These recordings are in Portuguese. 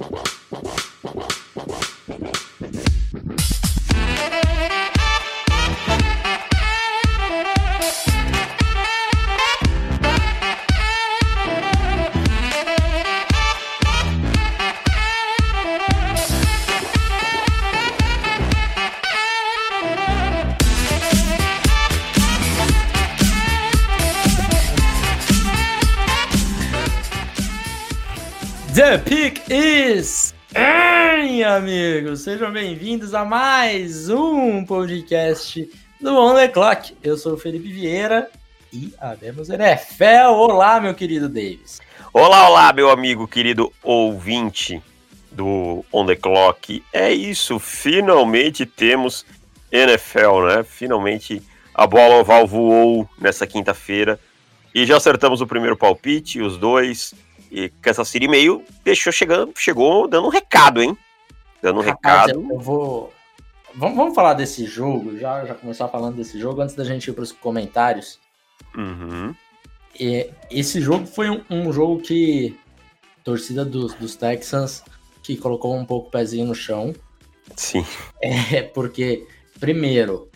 Wow. Amigos! Sejam bem-vindos a mais um podcast do On The Clock. Eu sou o Felipe Vieira e abemos NFL. Olá, meu querido Davis. Olá, olá, meu amigo querido ouvinte do On The Clock. É isso, finalmente temos NFL, né? Finalmente a bola oval voou nessa quinta-feira e já acertamos o primeiro palpite, os dois e Kansas City meio deixou chegando, chegou dando um recado, hein? Dando um Rapaz, recado. Eu vou. Vamos, vamos falar desse jogo, já, já começar falando desse jogo antes da gente ir para os comentários. Uhum. E, esse jogo foi um, um jogo que torcida dos, dos Texans que colocou um pouco o pezinho no chão. Sim. É, porque, primeiro,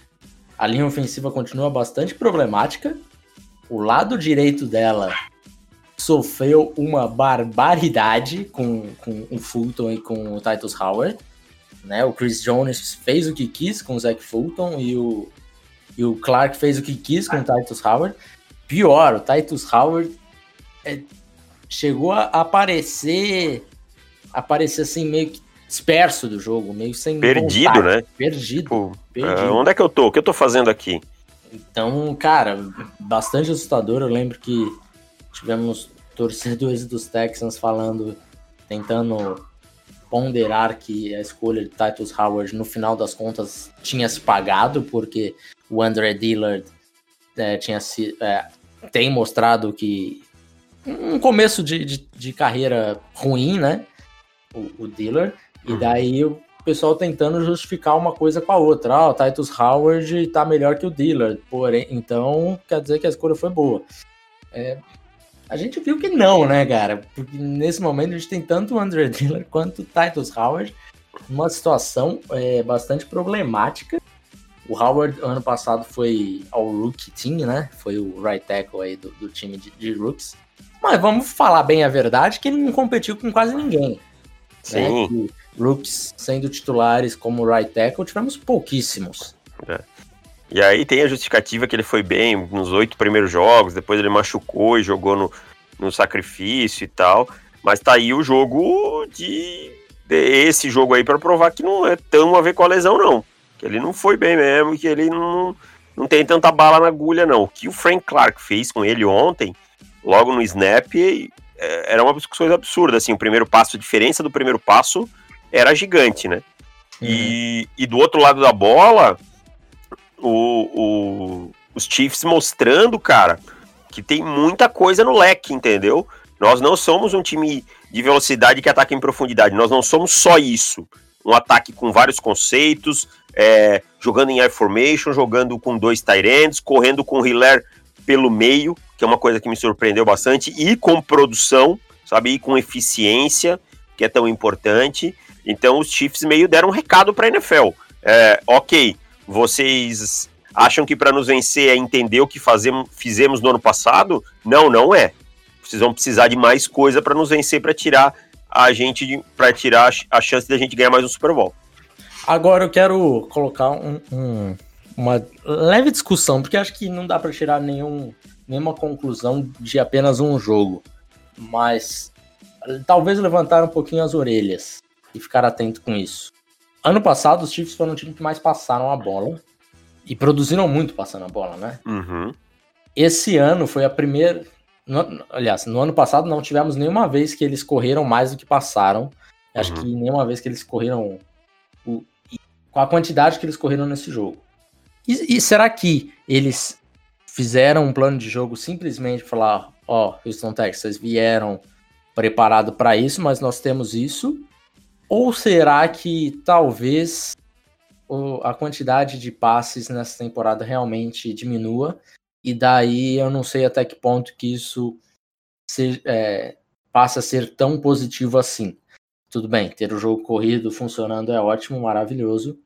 a linha ofensiva continua bastante problemática. O lado direito dela sofreu uma barbaridade com, com o Fulton e com o Titus Howard. Né? O Chris Jones fez o que quis com o Zach Fulton e o, e o Clark fez o que quis com o Titus Howard. Pior, o Titus Howard é, chegou a aparecer aparecer assim meio que disperso do jogo, meio sem perdido, vontade. né? Perdido. Tipo, perdido. Uh, onde é que eu tô? O que eu tô fazendo aqui? Então, cara, bastante assustador. Eu lembro que tivemos torcedores dos Texans falando, tentando ponderar que a escolha de Titus Howard no final das contas tinha se pagado, porque o André Dillard é, tinha se, é, tem mostrado que um começo de, de, de carreira ruim, né? O, o Dillard, e uhum. daí o pessoal tentando justificar uma coisa com a outra. Ah, o Titus Howard tá melhor que o Dillard, porém, então quer dizer que a escolha foi boa. É, a gente viu que não, né, cara? Porque nesse momento a gente tem tanto o Andrew Dillard quanto o Titus Howard numa situação é, bastante problemática. O Howard, ano passado, foi ao Rookie Team, né? Foi o right tackle aí do, do time de, de rookies. Mas vamos falar bem a verdade que ele não competiu com quase ninguém. Né? Sim. Né? Rookies sendo titulares como right tackle, tivemos pouquíssimos. É. E aí tem a justificativa que ele foi bem nos oito primeiros jogos, depois ele machucou e jogou no, no sacrifício e tal. Mas tá aí o jogo de, de esse jogo aí para provar que não é tão a ver com a lesão, não. Que ele não foi bem mesmo, que ele não, não tem tanta bala na agulha, não. O que o Frank Clark fez com ele ontem, logo no snap, é, era uma coisa absurda. Assim, o primeiro passo, a diferença do primeiro passo era gigante, né? Uhum. E, e do outro lado da bola, o, o, os Chiefs mostrando, cara, que tem muita coisa no leque, entendeu? Nós não somos um time de velocidade que ataca em profundidade, nós não somos só isso. Um ataque com vários conceitos, é, jogando em air formation, jogando com dois tight ends, correndo com o Hiller pelo meio, que é uma coisa que me surpreendeu bastante, e com produção, sabe, e com eficiência, que é tão importante. Então os Chiefs meio deram um recado para a NFL. É, ok, vocês acham que para nos vencer é entender o que fazemos, fizemos no ano passado? Não, não é. Vocês vão precisar de mais coisa para nos vencer, para tirar a gente, para tirar a chance de a gente ganhar mais um Super Bowl. Agora eu quero colocar um, um, uma leve discussão, porque acho que não dá para tirar nenhum, nenhuma conclusão de apenas um jogo. Mas talvez levantar um pouquinho as orelhas e ficar atento com isso. Ano passado, os Chiefs foram o time que mais passaram a bola. E produziram muito passando a bola, né? Uhum. Esse ano foi a primeira. No, aliás, no ano passado não tivemos nenhuma vez que eles correram mais do que passaram. Acho uhum. que nenhuma vez que eles correram o, com a quantidade que eles correram nesse jogo. E, e, será que eles fizeram um plano de jogo simplesmente falar: ó, oh, Houston Texas, vocês vieram preparado para isso, mas nós temos isso? Ou será que talvez a quantidade de passes nessa temporada realmente diminua? E daí eu não sei até que ponto que isso se, é, passa a ser tão positivo assim. tudo bem, ter o jogo corrido funcionando é ótimo, maravilhoso,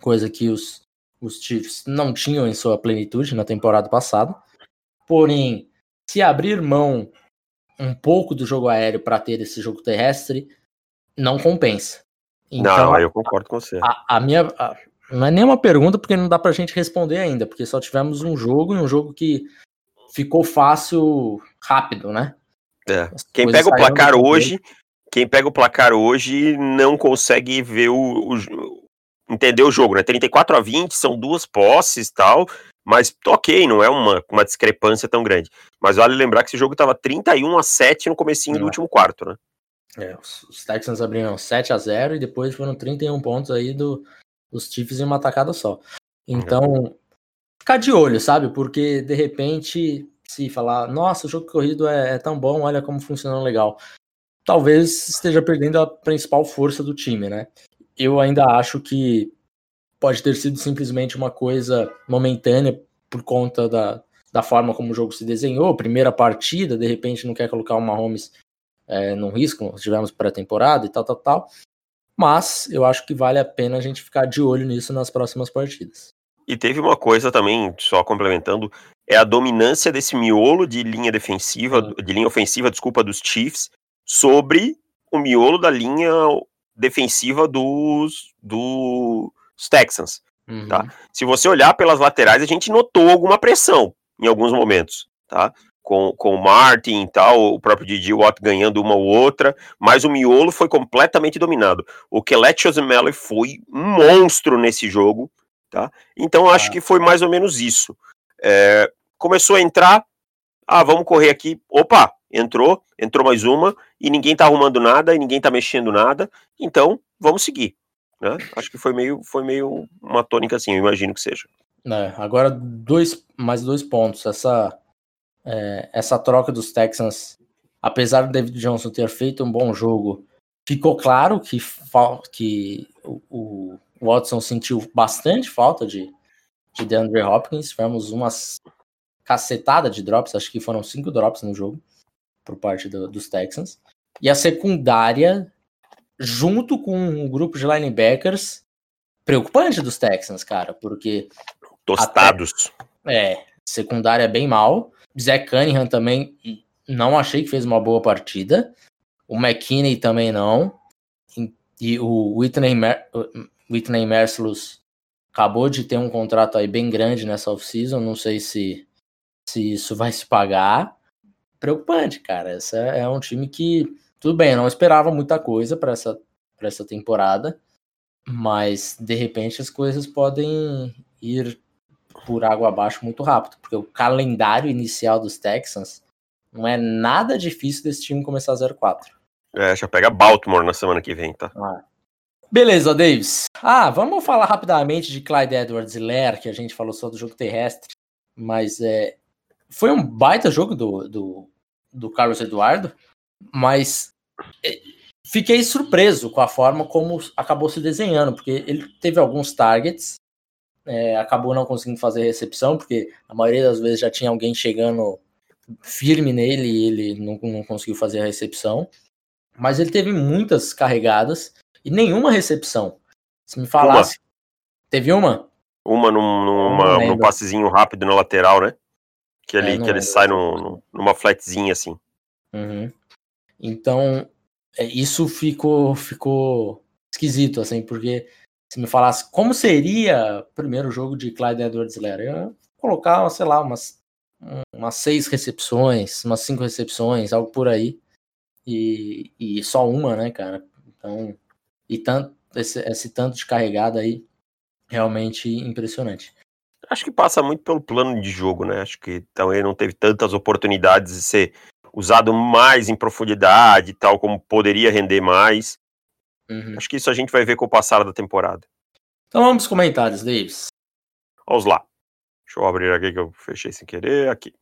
coisa que os, os Chiefs não tinham em sua plenitude na temporada passada. Porém, se abrir mão um pouco do jogo aéreo para ter esse jogo terrestre, não compensa. Então, não, eu concordo com você. A, a minha. A, não é nenhuma pergunta, porque não dá pra gente responder ainda, porque só tivemos um jogo e um jogo que ficou fácil rápido, né? É. Quem pega o placar hoje, quem pega o placar hoje não consegue ver o, o, entender o jogo, né? 34 a 20 são duas posses tal, mas ok, não é uma, uma discrepância tão grande. Mas vale lembrar que esse jogo tava 31 a 7 no comecinho é. do último quarto, né? É, os Texans abriram 7 a 0 e depois foram 31 pontos aí do, dos Chiefs em uma tacada só. Então, uhum. ficar de olho, sabe? Porque de repente, se falar, nossa, o jogo corrido é, é tão bom, olha como funciona legal. Talvez esteja perdendo a principal força do time, né? Eu ainda acho que pode ter sido simplesmente uma coisa momentânea por conta da, da forma como o jogo se desenhou. Primeira partida, de repente não quer colocar o Mahomes é, num risco, tivemos pré-temporada e tal, tal, tal. Mas eu acho que vale a pena a gente ficar de olho nisso nas próximas partidas. E teve uma coisa também, só complementando, é a dominância desse miolo de linha defensiva, de linha ofensiva, desculpa, dos Chiefs, sobre o miolo da linha defensiva dos, dos Texans. Uhum. Tá? Se você olhar pelas laterais, a gente notou alguma pressão em alguns momentos. Tá? Com, com o Martin e tal, o próprio Didi Watt ganhando uma ou outra, mas o miolo foi completamente dominado. O Kellet Osemele foi um monstro nesse jogo, tá? Então acho ah. que foi mais ou menos isso. É, começou a entrar, ah, vamos correr aqui, opa, entrou, entrou mais uma, e ninguém tá arrumando nada, e ninguém tá mexendo nada, então vamos seguir. Né? Acho que foi meio, foi meio uma tônica assim, eu imagino que seja. É, agora dois, mais dois pontos. Essa é, essa troca dos Texans, apesar do David Johnson ter feito um bom jogo, ficou claro que, que o, o Watson sentiu bastante falta de, de DeAndre Hopkins. Tivemos umas cacetada de drops, acho que foram cinco drops no jogo, por parte do, dos Texans. E a secundária, junto com um grupo de linebackers, preocupante dos Texans, cara, porque. Tostados. Até, é, secundária bem mal. Zach Cunningham também não achei que fez uma boa partida. O McKinney também não. E o Whitney, Mer Whitney Mercilus acabou de ter um contrato aí bem grande nessa off-season. Não sei se, se isso vai se pagar. Preocupante, cara. Esse é um time que, tudo bem, eu não esperava muita coisa para essa, essa temporada. Mas, de repente, as coisas podem ir por água abaixo muito rápido, porque o calendário inicial dos Texans não é nada difícil desse time começar 0-4. É, já pega Baltimore na semana que vem, tá? Ah. Beleza, Davis. Ah, vamos falar rapidamente de Clyde Edwards e Lair, que a gente falou só do jogo terrestre, mas é, foi um baita jogo do, do, do Carlos Eduardo, mas é, fiquei surpreso com a forma como acabou se desenhando, porque ele teve alguns targets, é, acabou não conseguindo fazer recepção, porque a maioria das vezes já tinha alguém chegando firme nele e ele não, não conseguiu fazer a recepção. Mas ele teve muitas carregadas e nenhuma recepção. Se me falasse. Uma. Teve uma? Uma num, numa, num passezinho rápido na lateral, né? Que ele, é, que ele sai num, numa flatzinha assim. Uhum. Então, é, isso ficou, ficou esquisito, assim, porque se me falasse como seria o primeiro jogo de Clyde Edwards Helaire, eu ia colocar, sei lá, umas, umas seis recepções, umas cinco recepções, algo por aí. E, e só uma, né, cara? Então, e tanto, esse, esse tanto de carregada aí, realmente impressionante. Acho que passa muito pelo plano de jogo, né? Acho que também não teve tantas oportunidades de ser usado mais em profundidade, tal como poderia render mais. Uhum. Acho que isso a gente vai ver com o passar da temporada. Então vamos para os comentários, Davis. Vamos lá. Deixa eu abrir aqui que eu fechei sem querer. Aqui.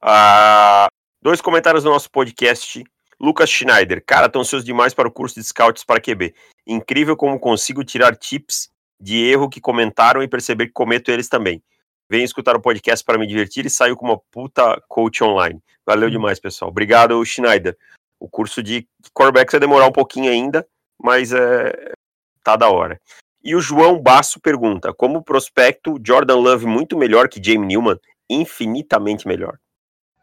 Ah, dois comentários do nosso podcast. Lucas Schneider. Cara, estão seus demais para o curso de scouts para QB. Incrível como consigo tirar tips de erro que comentaram e perceber que cometo eles também. Venho escutar o podcast para me divertir e saio com uma puta coach online. Valeu hum. demais, pessoal. Obrigado, Schneider. O curso de quarterback vai demorar um pouquinho ainda, mas é, tá da hora. E o João Basso pergunta: como prospecto, Jordan Love muito melhor que Jamie Newman? Infinitamente melhor.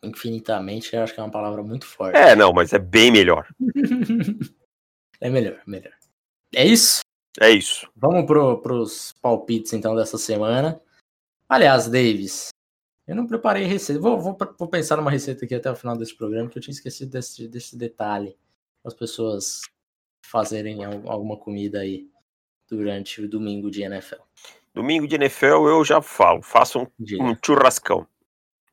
Infinitamente, eu acho que é uma palavra muito forte. É, não, mas é bem melhor. é melhor, melhor. É isso? É isso. Vamos pro, pros palpites então dessa semana. Aliás, Davis, eu não preparei receita. Vou, vou, vou, pensar numa receita aqui até o final desse programa, que eu tinha esquecido desse, desse detalhe. As pessoas fazerem alguma comida aí durante o domingo de NFL. Domingo de NFL eu já falo, faça um, um churrascão.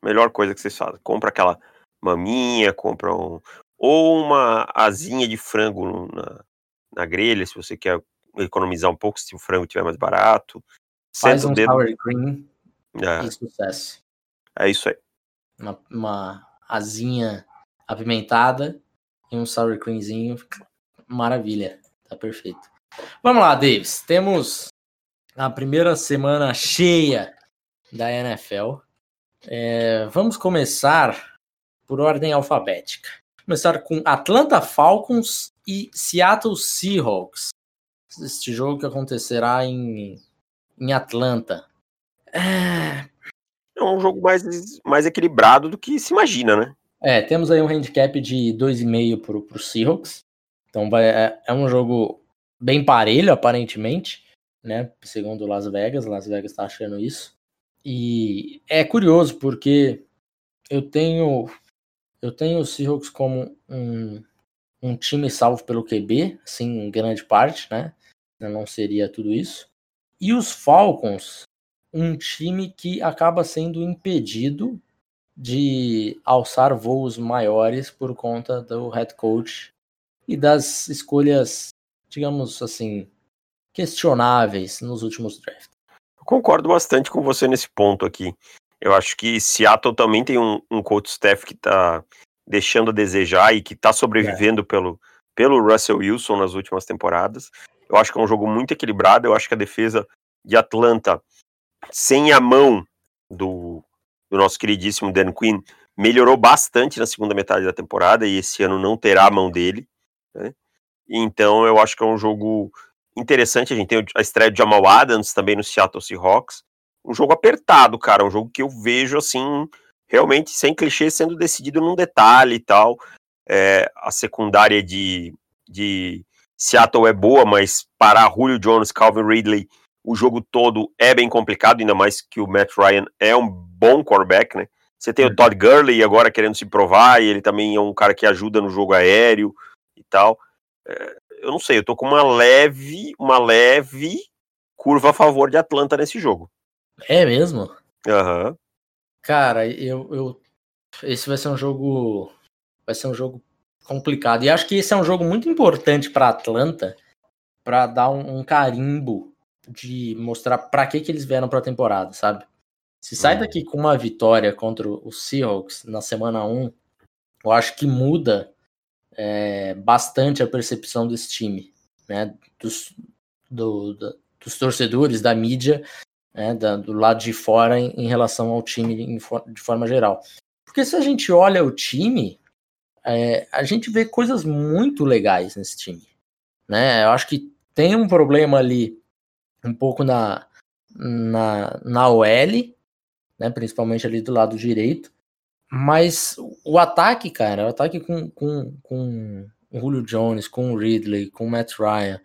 Melhor coisa que vocês fazem. Compra aquela maminha, compra um, ou uma asinha de frango na, na grelha, se você quer economizar um pouco, se o frango estiver mais barato. Faz um dedo... sour cream é. e sucesso. É isso aí. Uma, uma asinha apimentada e um sour creamzinho, maravilha, tá perfeito. Vamos lá, Davis. Temos a primeira semana cheia da NFL. É, vamos começar por ordem alfabética. Começar com Atlanta Falcons e Seattle Seahawks. Este jogo que acontecerá em, em Atlanta. É... é um jogo mais, mais equilibrado do que se imagina, né? É, temos aí um handicap de 2,5 para o Seahawks. Então vai, é, é um jogo bem parelho, aparentemente, né? Segundo Las Vegas, Las Vegas está achando isso. E é curioso porque eu tenho eu tenho o Seahawks como um, um time salvo pelo QB, assim, em grande parte, né? Não seria tudo isso. E os Falcons, um time que acaba sendo impedido de alçar voos maiores por conta do head coach e das escolhas digamos assim, questionáveis nos últimos drafts. Eu concordo bastante com você nesse ponto aqui. Eu acho que Seattle também tem um, um coach staff que está deixando a desejar e que está sobrevivendo é. pelo, pelo Russell Wilson nas últimas temporadas. Eu acho que é um jogo muito equilibrado. Eu acho que a defesa de Atlanta, sem a mão do, do nosso queridíssimo Dan Quinn, melhorou bastante na segunda metade da temporada e esse ano não terá a mão dele. Né? Então eu acho que é um jogo interessante. A gente tem a estreia de Jamal Adams também no Seattle Seahawks. Um jogo apertado, cara. Um jogo que eu vejo assim, realmente sem clichê, sendo decidido num detalhe e tal. É, a secundária de, de Seattle é boa, mas parar Julio Jones, Calvin Ridley, o jogo todo é bem complicado, ainda mais que o Matt Ryan é um bom quarterback, né? Você tem o uhum. Todd Gurley agora querendo se provar, e ele também é um cara que ajuda no jogo aéreo tal eu não sei, eu tô com uma leve, uma leve curva a favor de Atlanta nesse jogo. É mesmo? Aham. Uhum. Cara, eu, eu. Esse vai ser um jogo. Vai ser um jogo complicado. E acho que esse é um jogo muito importante para Atlanta para dar um, um, carimbo de mostrar para que, que eles vieram para a temporada, sabe? Se sai uhum. daqui com uma vitória contra o Seahawks na semana 1, eu acho que muda é, bastante a percepção desse time, né? Dos, do, do, dos torcedores, da mídia, né? Da, do lado de fora em, em relação ao time em, de forma geral. Porque se a gente olha o time, é, a gente vê coisas muito legais nesse time. Né? Eu acho que tem um problema ali um pouco na, na, na OL, né? principalmente ali do lado direito, mas o ataque, cara, o ataque com, com, com o Julio Jones, com o Ridley, com o Matt Ryan,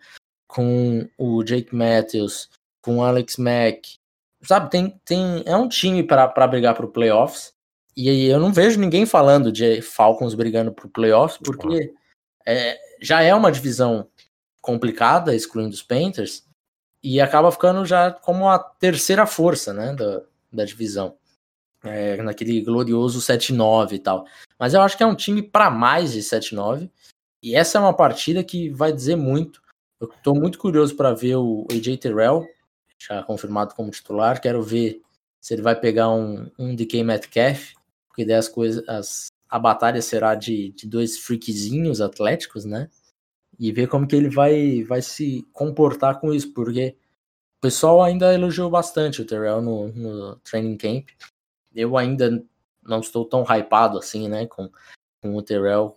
com o Jake Matthews, com o Alex Mack, sabe, tem, tem, é um time para brigar para o playoffs. E aí eu não vejo ninguém falando de Falcons brigando para o playoffs, porque é, já é uma divisão complicada, excluindo os Panthers, e acaba ficando já como a terceira força né, da, da divisão é, naquele glorioso 7-9 e tal. Mas eu acho que é um time para mais de 7-9. E essa é uma partida que vai dizer muito. Eu estou muito curioso para ver o AJ Terrell, já confirmado como titular. Quero ver se ele vai pegar um, um DK Metcalf, porque daí as coisas, as, a batalha será de, de dois freakzinhos atléticos, né? E ver como que ele vai, vai se comportar com isso, porque o pessoal ainda elogiou bastante o Terrell no, no training camp eu ainda não estou tão hypado assim, né, com, com o Terrell,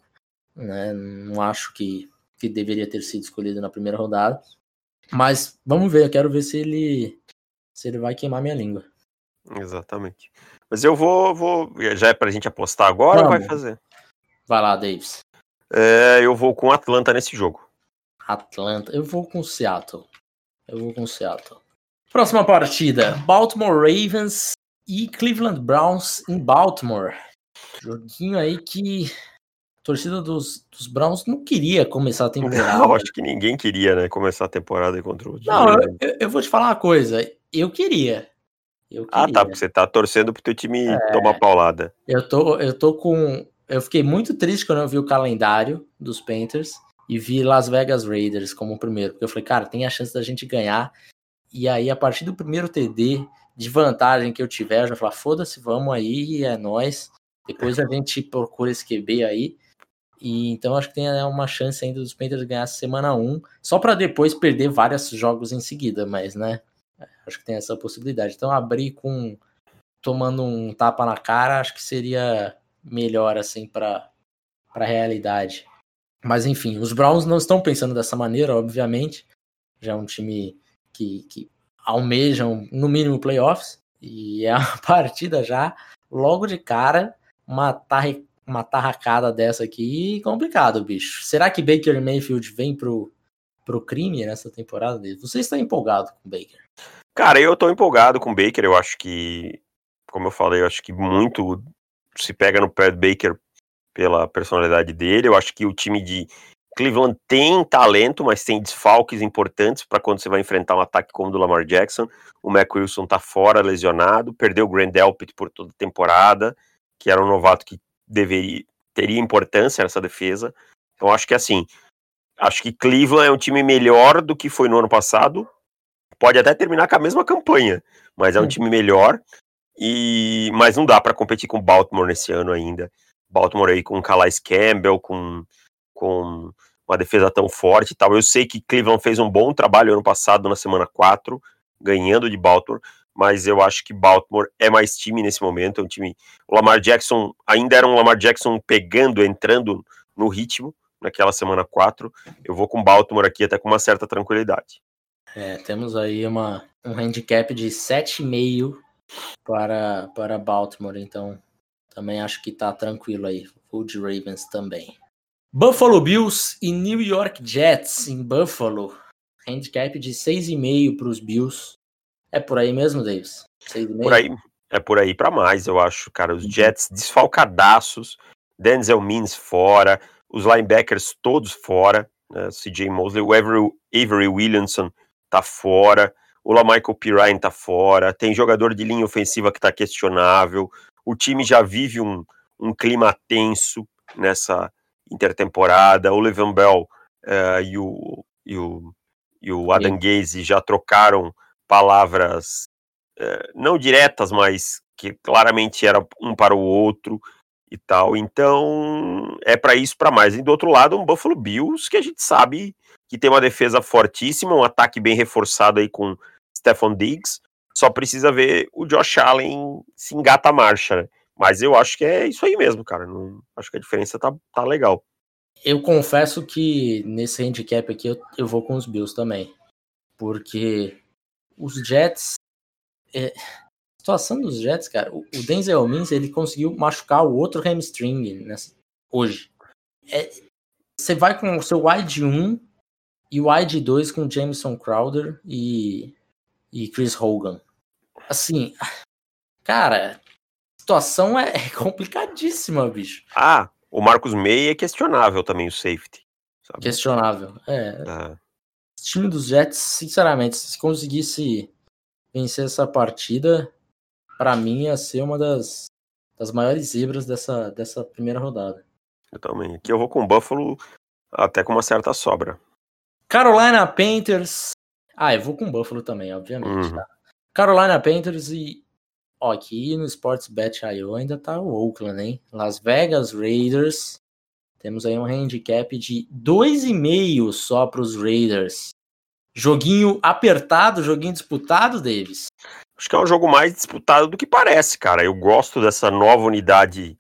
né, não acho que, que deveria ter sido escolhido na primeira rodada. Mas vamos ver, eu quero ver se ele se ele vai queimar minha língua. Exatamente. Mas eu vou, vou já é pra gente apostar agora vamos. ou vai fazer? Vai lá, Davis. É, eu vou com Atlanta nesse jogo. Atlanta, eu vou com Seattle. Eu vou com Seattle. Próxima partida: Baltimore Ravens e Cleveland Browns em Baltimore. Joguinho aí que a torcida dos, dos Browns não queria começar a temporada. Não, acho que ninguém queria, né? Começar a temporada contra o. Não, eu, eu, vou te falar uma coisa. Eu queria. Eu queria. Ah, tá. Porque você tá torcendo pro teu time é, tomar paulada. Eu tô, eu tô com. Eu fiquei muito triste quando eu vi o calendário dos Panthers e vi Las Vegas Raiders como o primeiro. Porque eu falei, cara, tem a chance da gente ganhar. E aí, a partir do primeiro TD de vantagem que eu tiver, eu já falar, foda-se, vamos aí, é nós. Depois a gente procura esse QB aí. E então acho que tem né, uma chance ainda dos Panthers ganhar semana 1, só para depois perder vários jogos em seguida, mas né, acho que tem essa possibilidade. Então abrir com tomando um tapa na cara, acho que seria melhor assim para para realidade. Mas enfim, os Browns não estão pensando dessa maneira, obviamente. Já é um time que, que almejam no mínimo playoffs e é uma partida já logo de cara uma, tarre, uma tarracada dessa aqui complicado, bicho. Será que Baker Mayfield vem pro, pro crime nessa temporada dele? Você está empolgado com Baker? Cara, eu tô empolgado com Baker. Eu acho que, como eu falei, eu acho que muito se pega no pé do Baker pela personalidade dele. Eu acho que o time de Cleveland tem talento, mas tem desfalques importantes para quando você vai enfrentar um ataque como o do Lamar Jackson. O Mac Wilson tá fora, lesionado, perdeu o Grand Delpit por toda a temporada, que era um novato que deveria teria importância nessa defesa. Então acho que assim, acho que Cleveland é um time melhor do que foi no ano passado. Pode até terminar com a mesma campanha, mas é um time melhor. E mas não dá para competir com Baltimore nesse ano ainda. Baltimore aí com Calais Campbell, com com uma defesa tão forte e tal. Eu sei que Cleveland fez um bom trabalho ano passado na semana 4, ganhando de Baltimore, mas eu acho que Baltimore é mais time nesse momento, é um time, o Lamar Jackson ainda era um Lamar Jackson pegando, entrando no ritmo naquela semana 4. Eu vou com Baltimore aqui até com uma certa tranquilidade. É, temos aí uma, um handicap de 7,5 para, para Baltimore, então também acho que tá tranquilo aí. De Ravens também. Buffalo Bills e New York Jets em Buffalo. Handicap de 6,5 para os Bills. É por aí mesmo, Davis? 6,5? Por aí. É por aí para mais, eu acho, cara. Os uhum. Jets desfalcadaços. Denzel Mims fora. Os linebackers todos fora. Né? CJ Mosley. O Avery, Avery Williamson tá fora. O LaMichael Pirine tá fora. Tem jogador de linha ofensiva que tá questionável. O time já vive um, um clima tenso nessa intertemporada. O Levan Bell uh, e, o, e, o, e o Adam Gaze já trocaram palavras uh, não diretas, mas que claramente era um para o outro e tal. Então é para isso, para mais. E do outro lado, um Buffalo Bills que a gente sabe que tem uma defesa fortíssima, um ataque bem reforçado aí com Stephon Diggs. Só precisa ver o Josh Allen se engata a marcha, né? Mas eu acho que é isso aí mesmo, cara. Não, acho que a diferença tá, tá legal. Eu confesso que nesse handicap aqui eu, eu vou com os Bills também. Porque os Jets. É, a situação dos Jets, cara, o, o Denzel Mims ele conseguiu machucar o outro hamstring nessa, hoje. É, você vai com o seu wide 1 e o wide 2 com Jameson Crowder e, e Chris Hogan. Assim, cara, situação é, é complicadíssima, bicho. Ah, o Marcos May é questionável também, o safety. Sabe? Questionável, é. é. O time dos Jets, sinceramente, se conseguisse vencer essa partida, para mim ia ser uma das, das maiores zebras dessa, dessa primeira rodada. Eu também. Aqui eu vou com o Buffalo até com uma certa sobra. Carolina Panthers. Ah, eu vou com o Buffalo também, obviamente. Uhum. Tá? Carolina Panthers e Ó, aqui no Sportsbet.io ainda tá o Oakland, hein? Las Vegas Raiders. Temos aí um handicap de 2,5 só para os Raiders. Joguinho apertado, joguinho disputado, Davis? Acho que é um jogo mais disputado do que parece, cara. Eu gosto dessa nova unidade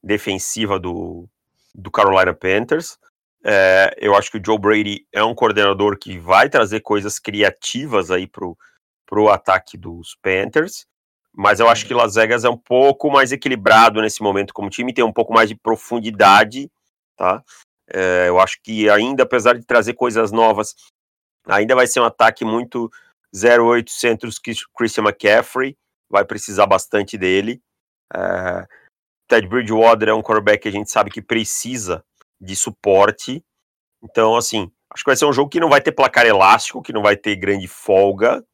defensiva do, do Carolina Panthers. É, eu acho que o Joe Brady é um coordenador que vai trazer coisas criativas aí pro, pro ataque dos Panthers. Mas eu acho que Las Vegas é um pouco mais equilibrado nesse momento como time, tem um pouco mais de profundidade, tá? É, eu acho que ainda, apesar de trazer coisas novas, ainda vai ser um ataque muito 0800 Christian McCaffrey, vai precisar bastante dele. É, Ted Bridgewater é um quarterback que a gente sabe que precisa de suporte. Então, assim, acho que vai ser um jogo que não vai ter placar elástico, que não vai ter grande folga,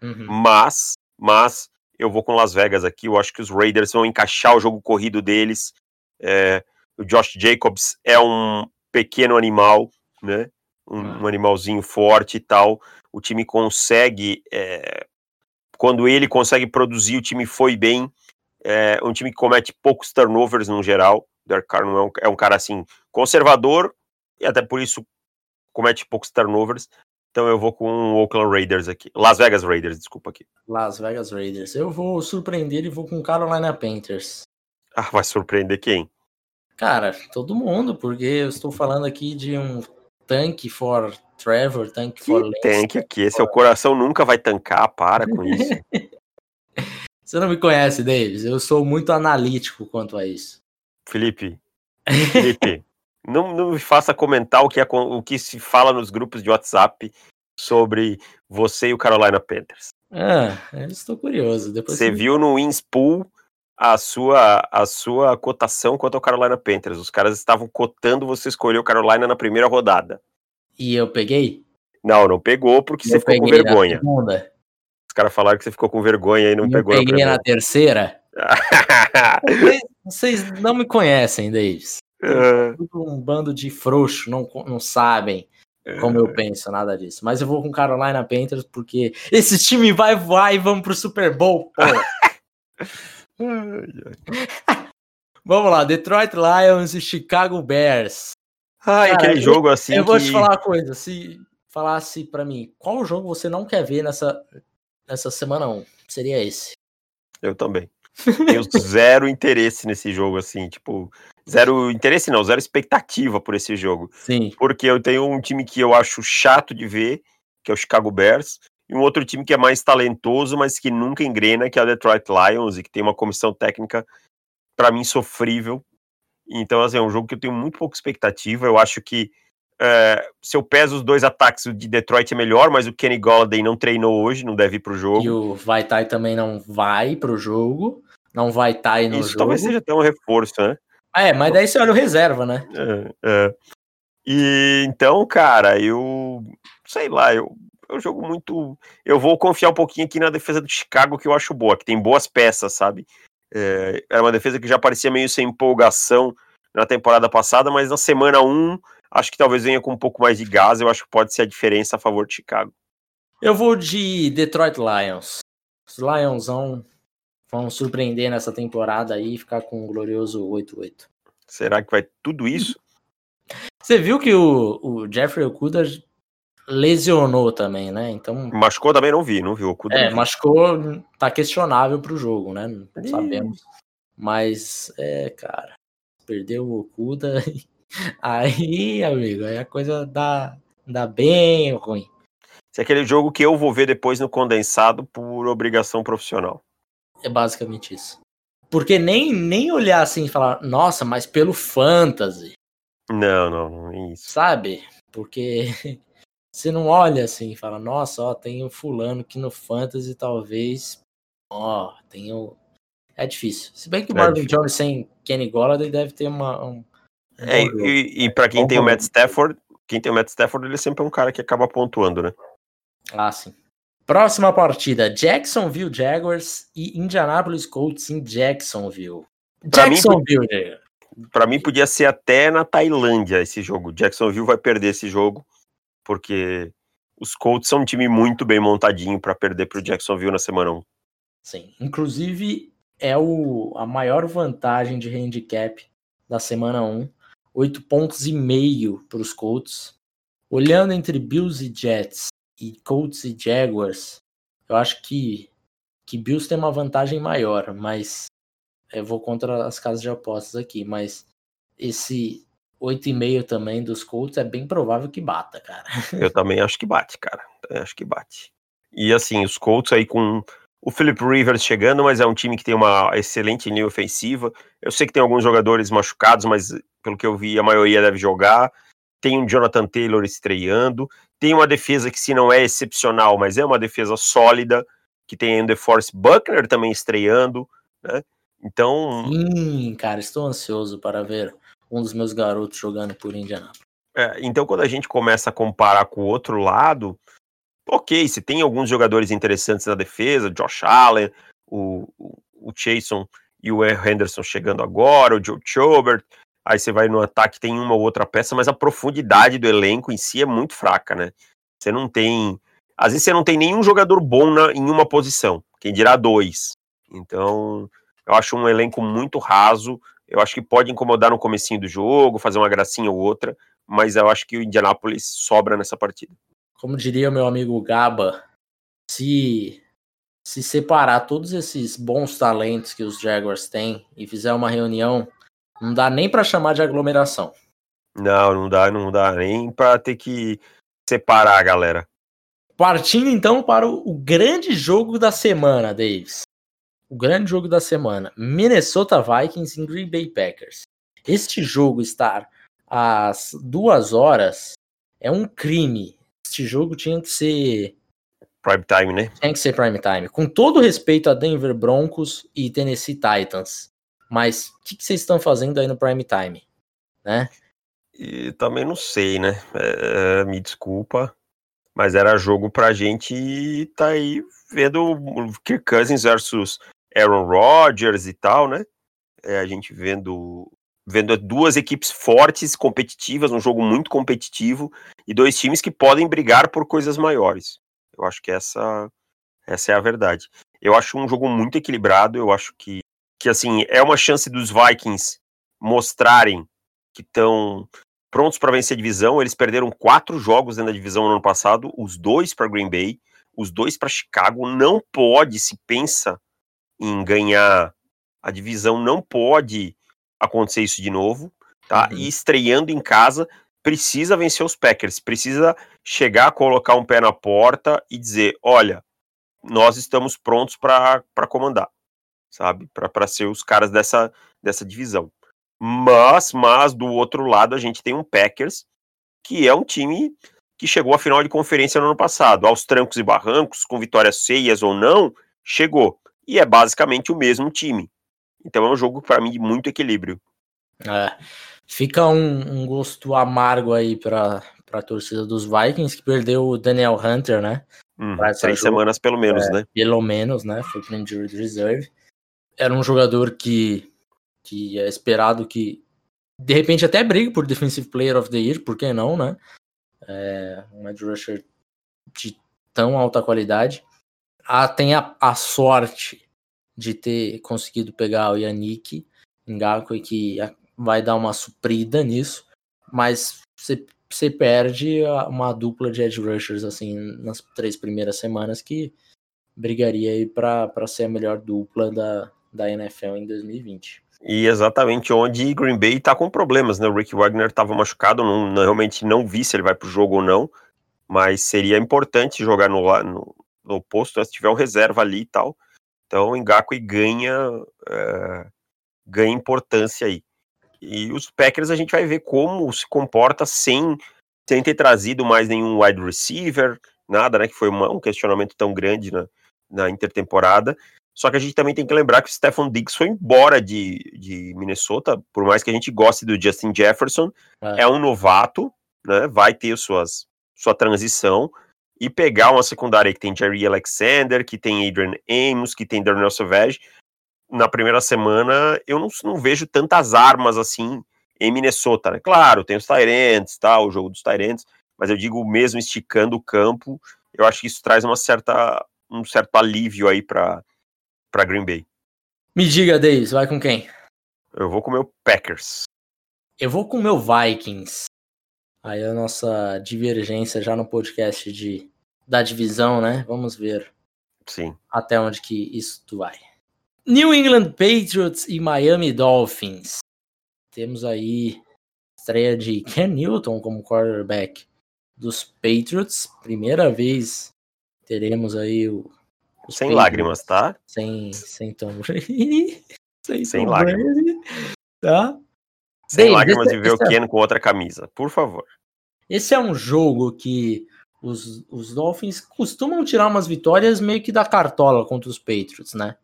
uhum. mas, mas eu vou com Las Vegas aqui. Eu acho que os Raiders vão encaixar o jogo corrido deles. É, o Josh Jacobs é um pequeno animal, né? Um, um animalzinho forte e tal. O time consegue. É, quando ele consegue produzir, o time foi bem. É um time que comete poucos turnovers no geral. Derek Carr não é um, é um cara assim conservador e até por isso comete poucos turnovers. Então eu vou com o Oakland Raiders aqui. Las Vegas Raiders, desculpa aqui. Las Vegas Raiders. Eu vou surpreender e vou com Carolina Panthers. Ah, vai surpreender quem? Cara, todo mundo, porque eu estou falando aqui de um tanque for Trevor, tanque for Lance. Tanque aqui, é o coração nunca vai tancar, para com isso. Você não me conhece, Davis? Eu sou muito analítico quanto a isso. Felipe, Felipe, não, não me faça comentar o que, é, o que se fala nos grupos de WhatsApp sobre você e o Carolina Panthers. Ah, eu estou curioso. Depois você viu no Winspool a sua, a sua cotação quanto ao Carolina Panthers. Os caras estavam cotando você escolher o Carolina na primeira rodada. E eu peguei? Não, não pegou porque eu você ficou com vergonha. Os caras falaram que você ficou com vergonha e não eu pegou na primeira. na terceira? vocês, vocês, não me conhecem, Davis. Uh... Um bando de frouxo, não, não sabem como eu é. penso, nada disso. Mas eu vou com Carolina Panthers porque esse time vai voar e vamos pro Super Bowl. Vamos lá, Detroit Lions e Chicago Bears. Ah, aquele jogo assim. Eu que... vou te falar uma coisa. Se falasse para mim, qual jogo você não quer ver nessa, nessa semana 1? Seria esse. Eu também. Tenho zero interesse nesse jogo, assim, tipo, zero interesse não, zero expectativa por esse jogo. Sim. Porque eu tenho um time que eu acho chato de ver, que é o Chicago Bears, e um outro time que é mais talentoso, mas que nunca engrena, que é o Detroit Lions, e que tem uma comissão técnica, para mim, sofrível. Então, assim, é um jogo que eu tenho muito pouca expectativa. Eu acho que é, se eu peso os dois ataques, o de Detroit é melhor, mas o Kenny Golladay não treinou hoje, não deve ir pro jogo. E o Vaitai também não vai pro jogo. Não vai estar aí no Isso jogo. talvez seja até um reforço, né? É, mas daí você olha o reserva, né? É, é. E então, cara, eu sei lá, eu um jogo muito. Eu vou confiar um pouquinho aqui na defesa do Chicago, que eu acho boa, que tem boas peças, sabe? É, é uma defesa que já parecia meio sem empolgação na temporada passada, mas na semana 1, acho que talvez venha com um pouco mais de gás. Eu acho que pode ser a diferença a favor de Chicago. Eu vou de Detroit Lions. Os Lions vão, surpreender nessa temporada aí e ficar com um glorioso 8-8. Será que vai tudo isso? Você viu que o, o Jeffrey Okuda lesionou também, né? Então. Machucou também não vi, não viu? É, machucou, tá questionável pro jogo, né? Não sabemos. Mas, é, cara, perdeu o Okuda. Aí, amigo, aí a coisa dá, dá bem ruim. Esse é aquele jogo que eu vou ver depois no condensado por obrigação profissional. É basicamente isso. Porque nem, nem olhar assim e falar, nossa, mas pelo fantasy. Não, não, não é isso. Sabe? Porque você não olha assim e fala, nossa, ó, tem um fulano que no Fantasy talvez, ó, tem o... É difícil. Se bem que o é Marvin Jones sem Kenny Golladay deve ter uma... Um, é, e, e para quem tem o Matt Stafford, quem tem o Matt Stafford, ele sempre é um cara que acaba pontuando, né? Ah, sim. Próxima partida, Jacksonville Jaguars e Indianapolis Colts em Jacksonville. Pra Jacksonville, mim, Pra mim podia ser até na Tailândia esse jogo. Jacksonville vai perder esse jogo porque os Colts são um time muito bem montadinho para perder para o Jacksonville na semana 1. Sim, inclusive é o, a maior vantagem de handicap da semana 1, 8 pontos e meio para os Colts. Olhando entre Bills e Jets e Colts e Jaguars, eu acho que, que Bills tem uma vantagem maior, mas eu vou contra as casas de apostas aqui, mas esse 8,5 também dos Colts é bem provável que bata, cara. Eu também acho que bate, cara. Eu acho que bate. E assim, os Colts aí com o Philip Rivers chegando, mas é um time que tem uma excelente linha ofensiva. Eu sei que tem alguns jogadores machucados, mas pelo que eu vi, a maioria deve jogar. Tem um Jonathan Taylor estreando. Tem uma defesa que, se não é excepcional, mas é uma defesa sólida, que tem ainda Force Buckner também estreando, né? Então. Sim, cara, estou ansioso para ver um dos meus garotos jogando por Indianapolis. É, então, quando a gente começa a comparar com o outro lado, ok, se tem alguns jogadores interessantes na defesa, Josh Allen, o, o, o Jason e o Henderson chegando agora, o Joe Chobert, aí você vai no ataque, tem uma ou outra peça, mas a profundidade do elenco em si é muito fraca, né? Você não tem. Às vezes você não tem nenhum jogador bom na, em uma posição, quem dirá dois. Então, eu acho um elenco muito raso. Eu acho que pode incomodar no comecinho do jogo, fazer uma gracinha ou outra, mas eu acho que o Indianapolis sobra nessa partida. Como diria meu amigo Gaba, se se separar todos esses bons talentos que os Jaguars têm e fizer uma reunião, não dá nem para chamar de aglomeração. Não, não dá, não dá nem para ter que separar a galera. Partindo então para o, grande jogo da semana, Davis o grande jogo da semana: Minnesota Vikings em Green Bay Packers. Este jogo estar às duas horas é um crime. Este jogo tinha que ser. Prime time, né? Tinha que ser prime time. Com todo respeito a Denver Broncos e Tennessee Titans. Mas o que, que, vocês estão fazendo aí no prime time? Né? E também não sei, né? É, me desculpa. Mas era jogo pra gente tá aí vendo Kirk Cousins versus Aaron Rodgers e tal, né? É, a gente vendo vendo duas equipes fortes, competitivas, um jogo muito competitivo e dois times que podem brigar por coisas maiores. Eu acho que essa essa é a verdade. Eu acho um jogo muito equilibrado, eu acho que que assim, é uma chance dos Vikings mostrarem que estão prontos para vencer a divisão. Eles perderam quatro jogos dentro da divisão no ano passado, os dois para Green Bay, os dois para Chicago. Não pode se pensa em ganhar a divisão, não pode acontecer isso de novo, tá? Uhum. E estreando em casa, precisa vencer os Packers, precisa chegar, colocar um pé na porta e dizer: olha, nós estamos prontos para comandar, sabe? Para ser os caras dessa, dessa divisão. Mas, mas, do outro lado, a gente tem um Packers, que é um time que chegou à final de conferência no ano passado, aos trancos e barrancos, com vitórias feias ou não, chegou e é basicamente o mesmo time. Então é um jogo para mim de muito equilíbrio. É, fica um, um gosto amargo aí para a torcida dos Vikings que perdeu o Daniel Hunter, né? Hum, três jogo. semanas pelo menos, é, né? Pelo menos, né? Foi para injured reserve. Era um jogador que que é esperado que de repente até brigue por Defensive Player of the Year, por que não, né? É, um edge rusher de tão alta qualidade a, tem a, a, sorte de ter conseguido pegar o Yannick Ngakwe, que vai dar uma suprida nisso, mas você perde uma dupla de edge rushers assim nas três primeiras semanas que brigaria aí para ser a melhor dupla da, da NFL em 2020. E exatamente onde Green Bay tá com problemas, né? O Rick Wagner estava machucado, não, não, realmente não vi se ele vai pro jogo ou não, mas seria importante jogar no, no, no posto, se tiver um reserva ali e tal. Então o Ngakwe ganha, é, ganha importância aí. E os Packers a gente vai ver como se comporta sem, sem ter trazido mais nenhum wide receiver, nada, né? Que foi uma, um questionamento tão grande na, na intertemporada. Só que a gente também tem que lembrar que o Stephen Diggs foi embora de, de Minnesota, por mais que a gente goste do Justin Jefferson, é, é um novato, né? Vai ter suas, sua transição e pegar uma secundária que tem Jerry Alexander, que tem Adrian Amos, que tem Darnell Savage, na primeira semana eu não, não vejo tantas armas assim em Minnesota, né? Claro, tem os Tyrants, tá, o jogo dos Tyrants, mas eu digo mesmo esticando o campo, eu acho que isso traz uma certa, um certo alívio aí para para Green Bay. Me diga, Davis, vai com quem? Eu vou com o meu Packers. Eu vou com o meu Vikings. Aí a nossa divergência já no podcast de, da divisão, né? Vamos ver. Sim. Até onde que isso vai. New England Patriots e Miami Dolphins. Temos aí estreia de Ken Newton como quarterback dos Patriots. Primeira vez teremos aí o. Sem lágrimas, tá? Sem, sem Tom Brady. sem, sem Tom lágrimas. Brady, tá? Sem lágrimas de ver o Ken é... com outra camisa, por favor. Esse é um jogo que os, os Dolphins costumam tirar umas vitórias meio que da cartola contra os Patriots, né?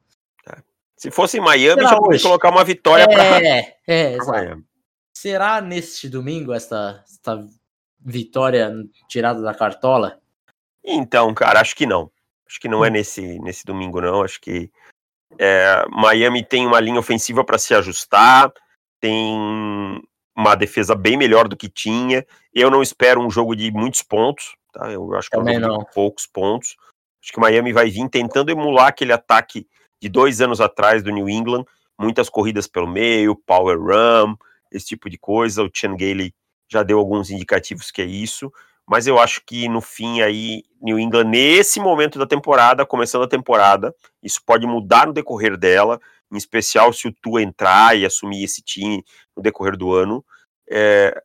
É. Se fosse em Miami, Será já podia colocar uma vitória é, para é, é, Miami. Será neste domingo essa, essa vitória tirada da cartola? Então, cara, acho que não. Acho que não é hum. nesse, nesse domingo, não. Acho que é, Miami tem uma linha ofensiva para se ajustar, tem uma defesa bem melhor do que tinha. Eu não espero um jogo de muitos pontos, tá? Eu acho que Também é um jogo não. de poucos pontos. Acho que Miami vai vir tentando emular aquele ataque de dois anos atrás do New England, muitas corridas pelo meio, power run, esse tipo de coisa. O Chan Gailey já deu alguns indicativos que é isso, mas eu acho que no fim aí, New England, nesse momento da temporada, começando a temporada, isso pode mudar no decorrer dela, em especial se o Tua entrar e assumir esse time no decorrer do ano. É,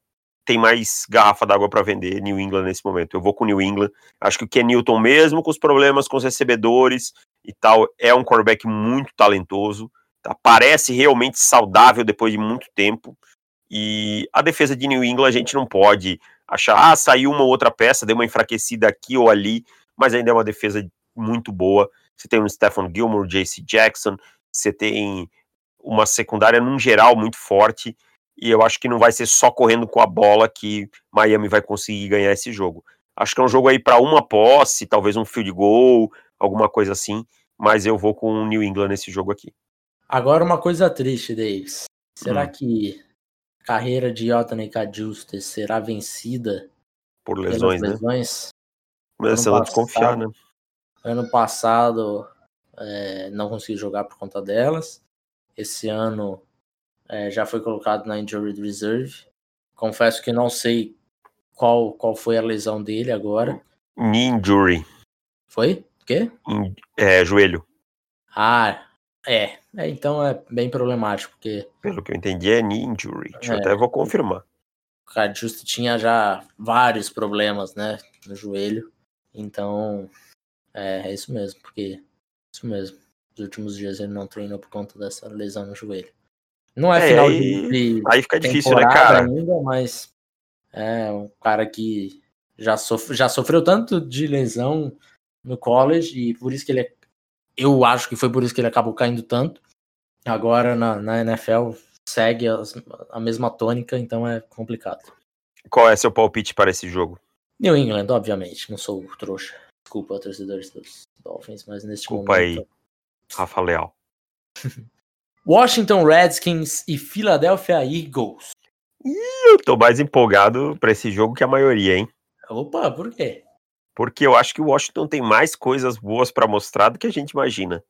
tem mais garrafa d'água para vender New England nesse momento. Eu vou com New England. Acho que o Ken Newton, mesmo com os problemas com os recebedores e tal, é um quarterback muito talentoso. Tá? Parece realmente saudável depois de muito tempo. E a defesa de New England a gente não pode achar, ah, saiu uma outra peça, deu uma enfraquecida aqui ou ali, mas ainda é uma defesa muito boa. Você tem um Stephen Gilmore, JC Jackson, você tem uma secundária num geral muito forte, e eu acho que não vai ser só correndo com a bola que Miami vai conseguir ganhar esse jogo. Acho que é um jogo aí para uma posse, talvez um field goal, alguma coisa assim, mas eu vou com o New England nesse jogo aqui. Agora uma coisa triste, Davis. Será hum. que carreira de Otani Cajustes será vencida por lesões, né? lesões? Começando a desconfiar, né? Ano passado é, não consegui jogar por conta delas. Esse ano é, já foi colocado na injury reserve. Confesso que não sei qual, qual foi a lesão dele agora. Knee injury. Foi? O quê? É, joelho. Ah, é, é, então é bem problemático, porque. Pelo que eu entendi, é knee injury. Deixa é, eu até vou confirmar. O cara justo tinha já vários problemas, né? No joelho. Então, é, é isso mesmo, porque. Isso mesmo. Nos últimos dias ele não treinou por conta dessa lesão no joelho. Não é, é final aí, de. Aí fica difícil, né, cara? Ainda, mas é um cara que já, sof já sofreu tanto de lesão no college e por isso que ele é eu acho que foi por isso que ele acabou caindo tanto. Agora na, na NFL segue a, a mesma tônica, então é complicado. Qual é seu palpite para esse jogo? New England, obviamente. Não sou trouxa. Desculpa, torcedores dos Dolphins, mas neste Desculpa momento. aí, Rafa Leal. Washington Redskins e Philadelphia Eagles. Ih, eu tô mais empolgado para esse jogo que a maioria, hein? Opa, por quê? Porque eu acho que o Washington tem mais coisas boas para mostrar do que a gente imagina.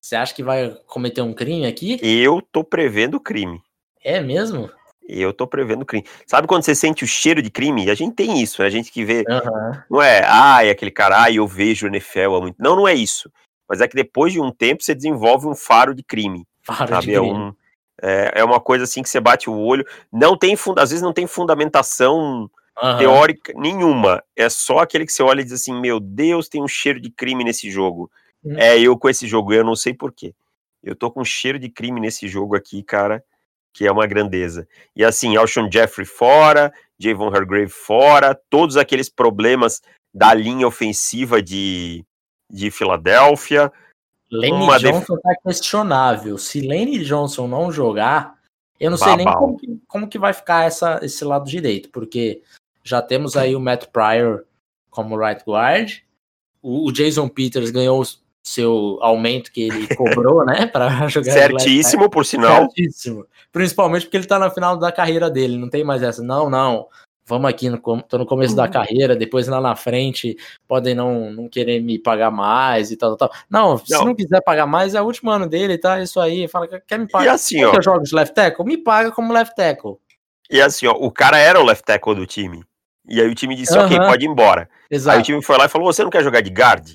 Você acha que vai cometer um crime aqui? Eu tô prevendo crime. É mesmo? Eu tô prevendo crime. Sabe quando você sente o cheiro de crime? A gente tem isso, né? A gente que vê. Uhum. Não é, ai, aquele cara, ai, eu vejo o NFL há muito. Não, não é isso. Mas é que depois de um tempo você desenvolve um faro de crime. Faro sabe? de é crime. É, um, é, é, uma coisa assim que você bate o olho. Não tem, às vezes não tem fundamentação uhum. teórica nenhuma. É só aquele que você olha e diz assim: Meu Deus, tem um cheiro de crime nesse jogo. Uhum. É eu com esse jogo, eu não sei porquê. Eu tô com um cheiro de crime nesse jogo aqui, cara, que é uma grandeza. E assim, Alshon Jeffrey fora, Javon Hargrave fora, todos aqueles problemas da linha ofensiva de, de Filadélfia. Lane Johnson def... tá questionável. Se Lane Johnson não jogar, eu não sei nem como que, como que vai ficar essa, esse lado direito, porque já temos aí o Matt Pryor como right guard. O, o Jason Peters ganhou seu aumento que ele cobrou, né, para jogar. Certíssimo, por sinal. Certíssimo. Principalmente porque ele tá na final da carreira dele, não tem mais essa. Não, não. Vamos aqui, no, tô no começo da uhum. carreira, depois lá na frente podem não, não querer me pagar mais e tal, tal, tal. Não, se não. não quiser pagar mais, é o último ano dele, tá? Isso aí, fala que quer me pagar. E assim, ó. eu jogo de left tackle? Me paga como left tackle. E assim, ó, o cara era o left tackle do time. E aí o time disse, ok, pode ir embora. Exato. Aí o time foi lá e falou, você não quer jogar de guard?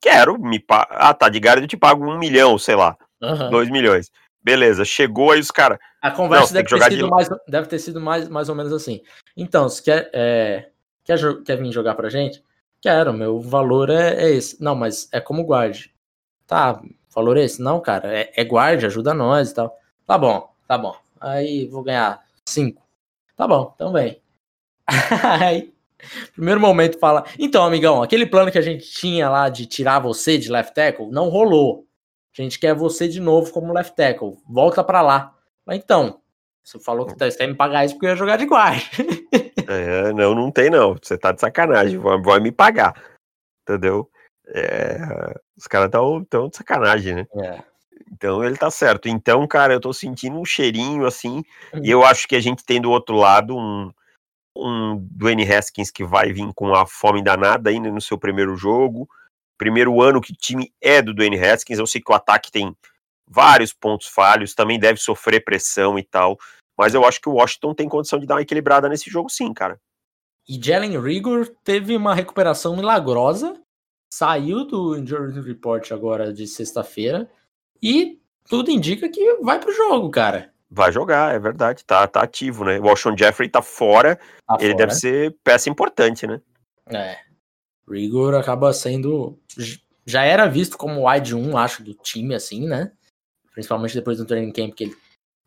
Quero, me pa... Ah, tá, de guard eu te pago um milhão, sei lá, uhum. dois milhões. Beleza, chegou aí os caras. A conversa deve, ter sido de... mais, deve ter sido mais, mais ou menos assim. Então, se quer, é, quer, quer vir jogar pra gente? Quero, meu valor é, é esse. Não, mas é como guarde. Tá, valor é esse? Não, cara, é, é guarde, ajuda nós e tal. Tá bom, tá bom. Aí vou ganhar cinco. Tá bom, então vem. Aí, primeiro momento fala, então, amigão, aquele plano que a gente tinha lá de tirar você de left tackle não rolou. A gente quer você de novo como left tackle. Volta para lá. Mas então, você falou que tá, você quer me pagar isso porque eu ia jogar de guarda. É, não, não tem não. Você tá de sacanagem. Vai, vai me pagar. Entendeu? É, os caras tão, tão de sacanagem, né? É. Então ele tá certo. Então, cara, eu tô sentindo um cheirinho assim. Uhum. E eu acho que a gente tem do outro lado um, um Dwayne Haskins que vai vir com a fome danada ainda no seu primeiro jogo. Primeiro ano que o time é do Dwayne Haskins. Eu sei que o ataque tem vários pontos falhos, também deve sofrer pressão e tal. Mas eu acho que o Washington tem condição de dar uma equilibrada nesse jogo, sim, cara. E Jalen Rigor teve uma recuperação milagrosa, saiu do Injury Report agora de sexta-feira e tudo indica que vai pro jogo, cara. Vai jogar, é verdade, tá, tá ativo, né? O Alshon Jeffrey tá fora, tá ele fora. deve ser peça importante, né? É. Rigor acaba sendo. Já era visto como wide 1, acho, do time, assim, né? principalmente depois do training camp, que ele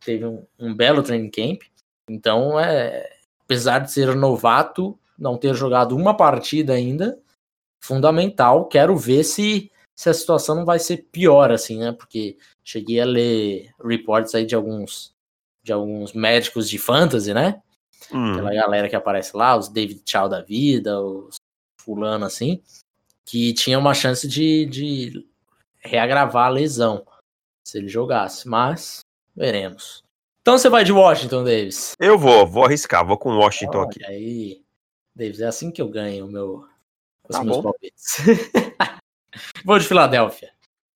teve um, um belo training camp. Então, é, apesar de ser novato, não ter jogado uma partida ainda, fundamental. Quero ver se, se a situação não vai ser pior, assim, né? Porque cheguei a ler reports aí de alguns de alguns médicos de fantasy, né? Hum. Aquela galera que aparece lá, os David Chow da vida, os fulano assim, que tinha uma chance de, de reagravar a lesão se ele jogasse, mas veremos. Então você vai de Washington, Davis? Eu vou, vou arriscar, vou com Washington Olha aqui. Aí, Davis, é assim que eu ganho o meu, os tá meus palpites. vou de Filadélfia.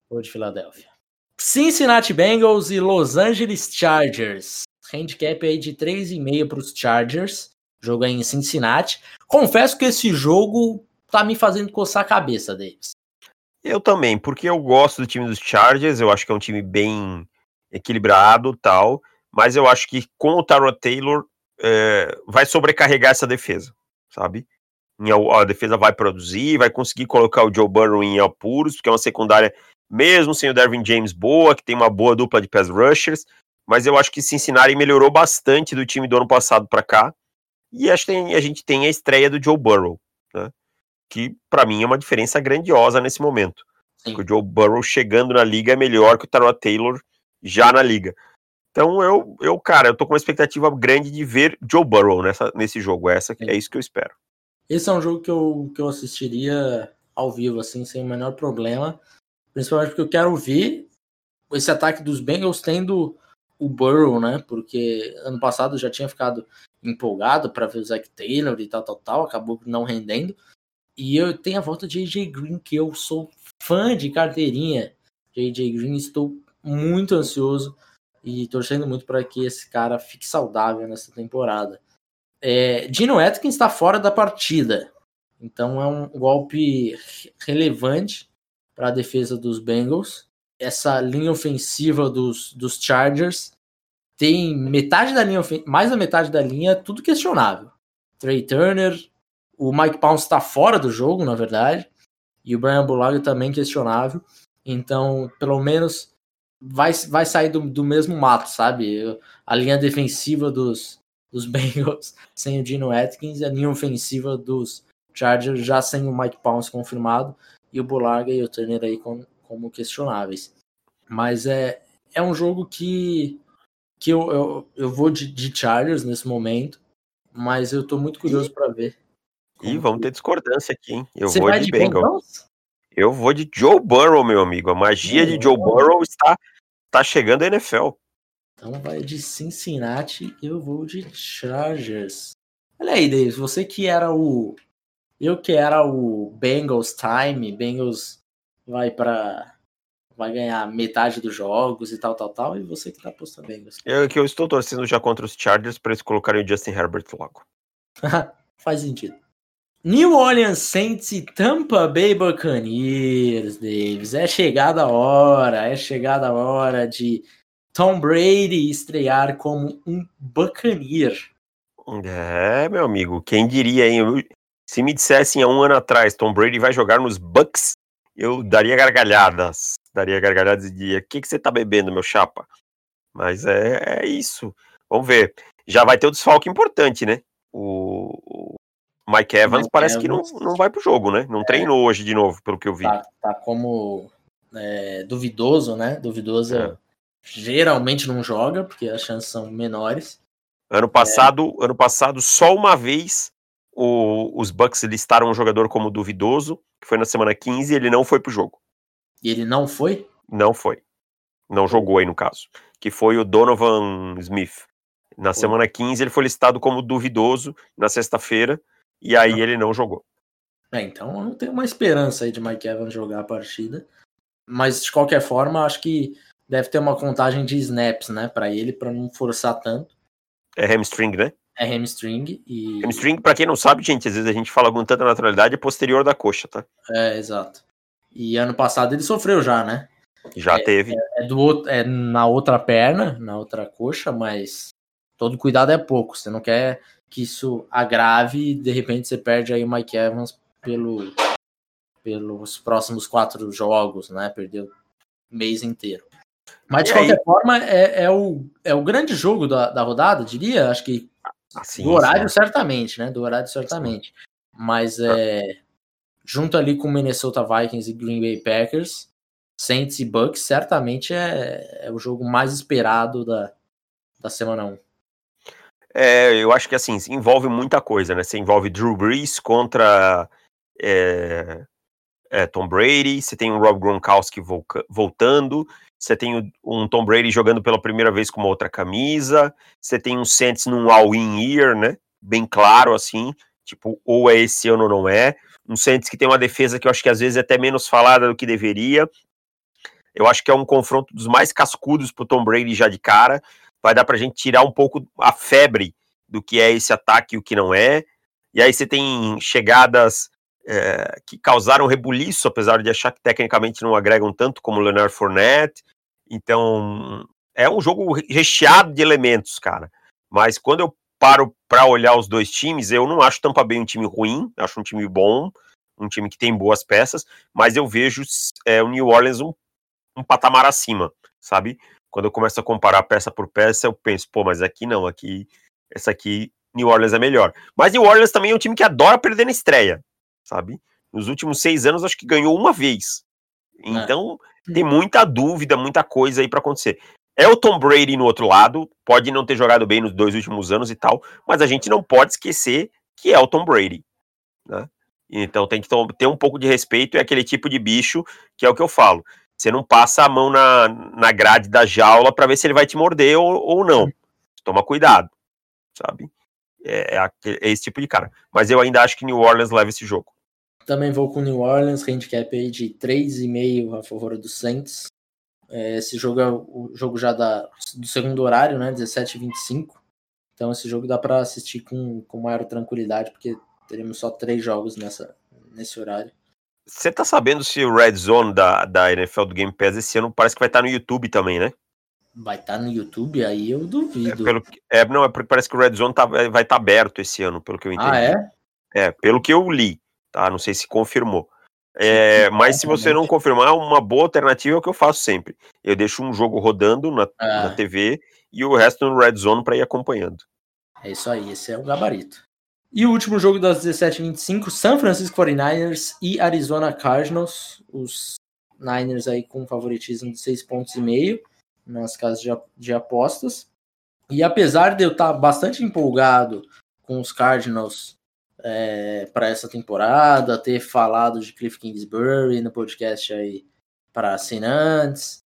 Vou de Filadélfia. Cincinnati Bengals e Los Angeles Chargers. Handicap aí de 3,5 para os Chargers. Jogo aí em Cincinnati. Confesso que esse jogo tá me fazendo coçar a cabeça, Davis. Eu também, porque eu gosto do time dos Chargers, eu acho que é um time bem equilibrado tal, mas eu acho que com o Taro Taylor é, vai sobrecarregar essa defesa, sabe? A defesa vai produzir, vai conseguir colocar o Joe Burrow em apuros, porque é uma secundária, mesmo sem o Dervin James boa, que tem uma boa dupla de pass rushers, mas eu acho que Cincinnati melhorou bastante do time do ano passado para cá, e acho que a gente tem a estreia do Joe Burrow, né? que para mim é uma diferença grandiosa nesse momento. O Joe Burrow chegando na liga é melhor que o Tyrod Taylor já na liga. Então eu, eu, cara, eu tô com uma expectativa grande de ver Joe Burrow nessa, nesse jogo. Essa, é isso que eu espero. Esse é um jogo que eu, que eu assistiria ao vivo, assim, sem o menor problema. Principalmente porque eu quero ver esse ataque dos Bengals tendo o Burrow, né? Porque ano passado já tinha ficado empolgado para ver o Zach Taylor e tal, tal, tal. Acabou não rendendo. E eu tenho a volta de AJ Green, que eu sou fã de carteirinha de AJ Green. Estou muito ansioso e torcendo muito para que esse cara fique saudável nessa temporada. É, Dino Atkins está fora da partida, então é um golpe relevante para a defesa dos Bengals. Essa linha ofensiva dos, dos Chargers tem metade da linha, mais da metade da linha, tudo questionável. Trey Turner, o Mike Pounce está fora do jogo, na verdade, e o Brian Bulaga também questionável. Então, pelo menos vai, vai sair do, do mesmo mato, sabe? A linha defensiva dos, dos Bengals sem o Dino Atkins e a linha ofensiva dos Chargers já sem o Mike Pounce confirmado e o Bulaga e o Turner aí com, como questionáveis. Mas é, é um jogo que, que eu, eu, eu vou de, de Chargers nesse momento, mas eu tô muito curioso para ver Ih, vamos ter discordância aqui, hein? Eu Você vou de, de Bengals. Bengals. Eu vou de Joe Burrow, meu amigo. A magia de Joe Burrow está, está chegando à NFL. Então vai de Cincinnati, eu vou de Chargers. Olha aí, Davis, você que era o. Eu que era o Bengals Time, Bengals vai para vai ganhar metade dos jogos e tal, tal, tal, e você que tá apostando Bengals. Eu que eu estou torcendo já contra os Chargers para eles colocarem o Justin Herbert logo. Faz sentido. New Orleans Saints e Tampa Bay Buccaneers, Davis. É chegada a hora, é chegada a hora de Tom Brady estrear como um Buccaneer. É, meu amigo, quem diria, hein? Se me dissessem há um ano atrás, Tom Brady vai jogar nos Bucks, eu daria gargalhadas. Daria gargalhadas e diria: O que, que você tá bebendo, meu chapa? Mas é, é isso. Vamos ver. Já vai ter um desfalque importante, né? O, o Mike Evans Mike parece Evans. que não, não vai pro jogo, né? Não é, treinou hoje de novo, pelo que eu vi. Tá, tá como é, duvidoso, né? Duvidoso é. geralmente não joga, porque as chances são menores. Ano passado, é. ano passado, só uma vez o, os Bucks listaram um jogador como duvidoso, que foi na semana 15, e ele não foi pro jogo. E ele não foi? Não foi. Não jogou aí no caso. Que foi o Donovan Smith. Na foi. semana 15 ele foi listado como duvidoso na sexta-feira, e aí ah. ele não jogou. É, então eu não tenho uma esperança aí de Mike Evans jogar a partida. Mas de qualquer forma, acho que deve ter uma contagem de snaps, né, para ele, para não forçar tanto. É hamstring, né? É hamstring e. Hamstring, pra quem não sabe, gente, às vezes a gente fala com tanta naturalidade, é posterior da coxa, tá? É, exato. E ano passado ele sofreu já, né? Já é, teve. É, é, do, é na outra perna, na outra coxa, mas todo cuidado é pouco. Você não quer que isso agrave e de repente você perde aí o Mike Evans pelo, pelos próximos quatro jogos, né? Perdeu o mês inteiro. Mas de e qualquer aí? forma, é, é, o, é o grande jogo da, da rodada, diria. Acho que Assim, do horário, sim. certamente, né? Do horário, certamente. Mas é, junto ali com Minnesota Vikings e Green Bay Packers, Saints e Bucks, certamente é, é o jogo mais esperado da, da semana 1. É, eu acho que assim, envolve muita coisa, né? Você envolve Drew Brees contra é, é, Tom Brady, você tem o Rob Gronkowski voltando, você tem um Tom Brady jogando pela primeira vez com uma outra camisa, você tem um Saints num all-in year, né? Bem claro assim, tipo, ou é esse ano ou não é. Um Saints que tem uma defesa que eu acho que às vezes é até menos falada do que deveria. Eu acho que é um confronto dos mais cascudos pro Tom Brady já de cara. Vai dar pra gente tirar um pouco a febre do que é esse ataque e o que não é. E aí você tem chegadas é, que causaram rebuliço, apesar de achar que tecnicamente não agregam tanto como o Leonard Fournette. Então, é um jogo recheado de elementos, cara. Mas quando eu paro para olhar os dois times, eu não acho Tampa Bay um time ruim, acho um time bom, um time que tem boas peças, mas eu vejo é, o New Orleans um, um patamar acima, sabe? Quando eu começo a comparar peça por peça, eu penso, pô, mas aqui não, aqui, essa aqui, New Orleans é melhor. Mas New Orleans também é um time que adora perder na estreia sabe? Nos últimos seis anos, acho que ganhou uma vez. É. Então, é. tem muita dúvida, muita coisa aí para acontecer. É o Tom Brady no outro lado, pode não ter jogado bem nos dois últimos anos e tal, mas a gente não pode esquecer que é o Tom Brady, né? Então tem que ter um pouco de respeito, é aquele tipo de bicho que é o que eu falo. Você não passa a mão na, na grade da jaula para ver se ele vai te morder ou, ou não. Toma cuidado, sabe? É, é, é, esse tipo de cara. Mas eu ainda acho que New Orleans leva esse jogo. Também vou com New Orleans, handicap aí de 3,5 a favor do Saints. É, esse jogo é o jogo já da, do segundo horário, né? 17h25. Então esse jogo dá para assistir com, com maior tranquilidade, porque teremos só três jogos nessa, nesse horário. Você tá sabendo se o Red Zone da, da NFL do Game Pass esse ano parece que vai estar tá no YouTube também, né? Vai estar tá no YouTube, aí eu duvido. É, pelo, é, não, é porque parece que o Red Zone tá, vai estar tá aberto esse ano, pelo que eu entendi. Ah, é? É, pelo que eu li tá? Não sei se confirmou. É, mas se você não confirmar, uma boa alternativa é o que eu faço sempre. Eu deixo um jogo rodando na, ah. na TV e o resto no Red Zone para ir acompanhando. É isso aí, esse é o gabarito. E o último jogo das 17h25, San Francisco 49ers e Arizona Cardinals. Os Niners aí com favoritismo de 6 pontos e meio nas casas de, de apostas. E apesar de eu estar bastante empolgado com os Cardinals é, para essa temporada, ter falado de Cliff Kingsbury no podcast aí para assinantes.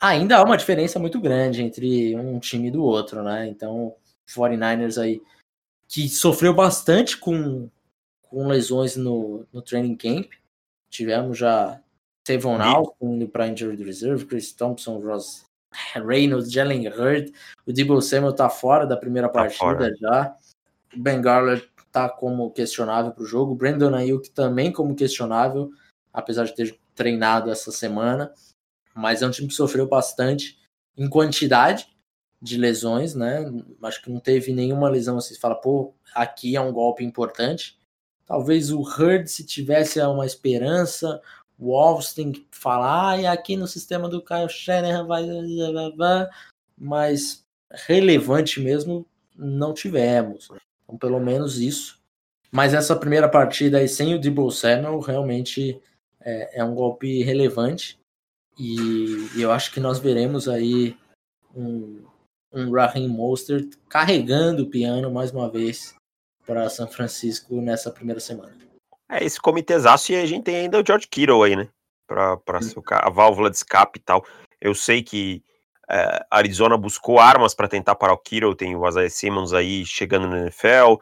Ainda há uma diferença muito grande entre um time e do outro, né? Então, 49ers aí, que sofreu bastante com, com lesões no, no training camp. Tivemos já Tavon Alton indo para Injured Reserve, Chris Thompson, Ross Reynolds, Jalen Hurd. O Debo Samuel tá fora da primeira tá partida fora. já. Ben Garland tá como questionável para o jogo. Brandon Ayuk também como questionável, apesar de ter treinado essa semana. Mas é um time que sofreu bastante em quantidade de lesões, né? Acho que não teve nenhuma lesão assim, fala, pô, aqui é um golpe importante. Talvez o Hurd, se tivesse uma esperança, o que falar, ah, e aqui no sistema do Kyle Shanahan vai. Mas relevante mesmo não tivemos. Então, pelo menos isso. Mas essa primeira partida aí sem o Debo Samuel realmente é, é um golpe relevante. E, e, eu acho que nós veremos aí um, um Raheem Mostert carregando o piano mais uma vez para São Francisco nessa primeira semana. É, esse comitêzaço e a gente tem ainda o George Kittle aí, né? Para a válvula de escape e tal. Eu sei que é, Arizona buscou armas para tentar parar o Kittle, tem o Isaiah Simmons aí chegando no NFL.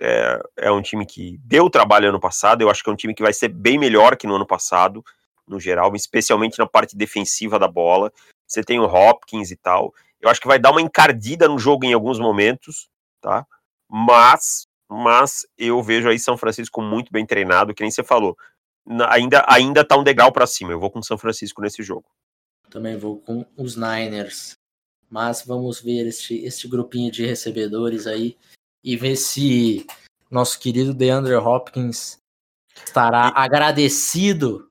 É, é um time que deu trabalho ano passado. Eu acho que é um time que vai ser bem melhor que no ano passado, no geral, especialmente na parte defensiva da bola. Você tem o Hopkins e tal. Eu acho que vai dar uma encardida no jogo em alguns momentos, tá? Mas, mas eu vejo aí São Francisco muito bem treinado, que nem você falou. Ainda, ainda tá um degrau para cima. Eu vou com São Francisco nesse jogo. Também vou com os Niners. Mas vamos ver este, este grupinho de recebedores aí e ver se nosso querido DeAndre Hopkins estará e... agradecido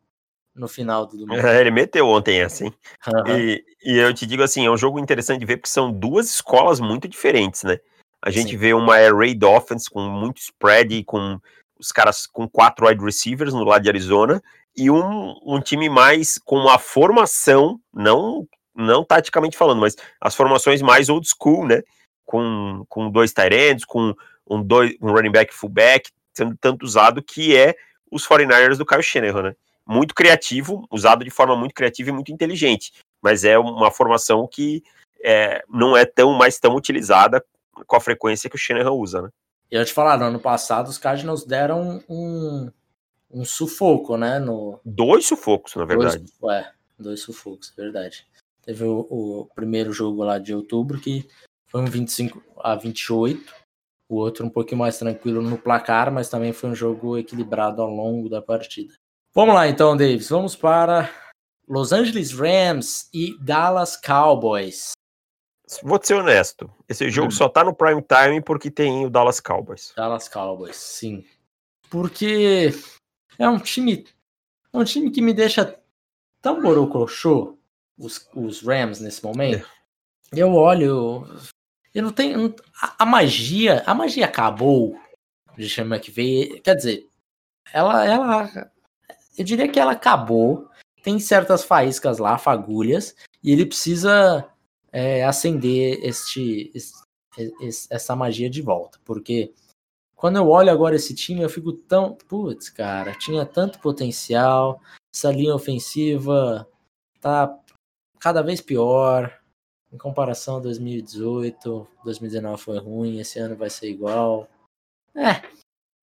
no final do domingo. É, ele meteu ontem assim. Uhum. E, e, eu te digo assim, é um jogo interessante de ver porque são duas escolas muito diferentes, né? A gente Sim. vê uma Air Raid Offense com muito spread, com os caras com quatro wide receivers no lado de Arizona, e um, um time mais com uma formação, não não taticamente falando, mas as formações mais old school, né? Com, com dois tight com um, dois, um running back fullback, sendo tanto usado que é os 49ers do Kyle Shanahan, né? Muito criativo, usado de forma muito criativa e muito inteligente, mas é uma formação que é, não é tão mais tão utilizada com a frequência que o Shanahan usa, né? E eu te falar, no ano passado os Cardinals deram um, um sufoco, né? No... Dois sufocos, na verdade. Dois, é, dois sufocos, verdade. Teve o, o, primeiro jogo lá de outubro que foi um 25 a 28. O outro um pouquinho mais tranquilo no placar, mas também foi um jogo equilibrado ao longo da partida. Vamos lá então, Davis. Vamos para Los Angeles Rams e Dallas Cowboys. Vou ser honesto. Esse jogo hum. só tá no prime time porque tem o Dallas Cowboys. Dallas Cowboys, sim. Porque é um time. É um time que me deixa tão borocochô, os, os Rams, nesse momento. É. Eu olho. Eu não tenho. A, a, magia. A magia acabou de Sean McVay. Quer dizer, ela, ela. Eu diria que ela acabou. Tem certas faíscas lá, fagulhas, e ele precisa é, acender este, este, essa magia de volta. Porque quando eu olho agora esse time, eu fico tão. Putz, cara, tinha tanto potencial. Essa linha ofensiva tá cada vez pior. Em comparação a 2018, 2019 foi ruim, esse ano vai ser igual. É,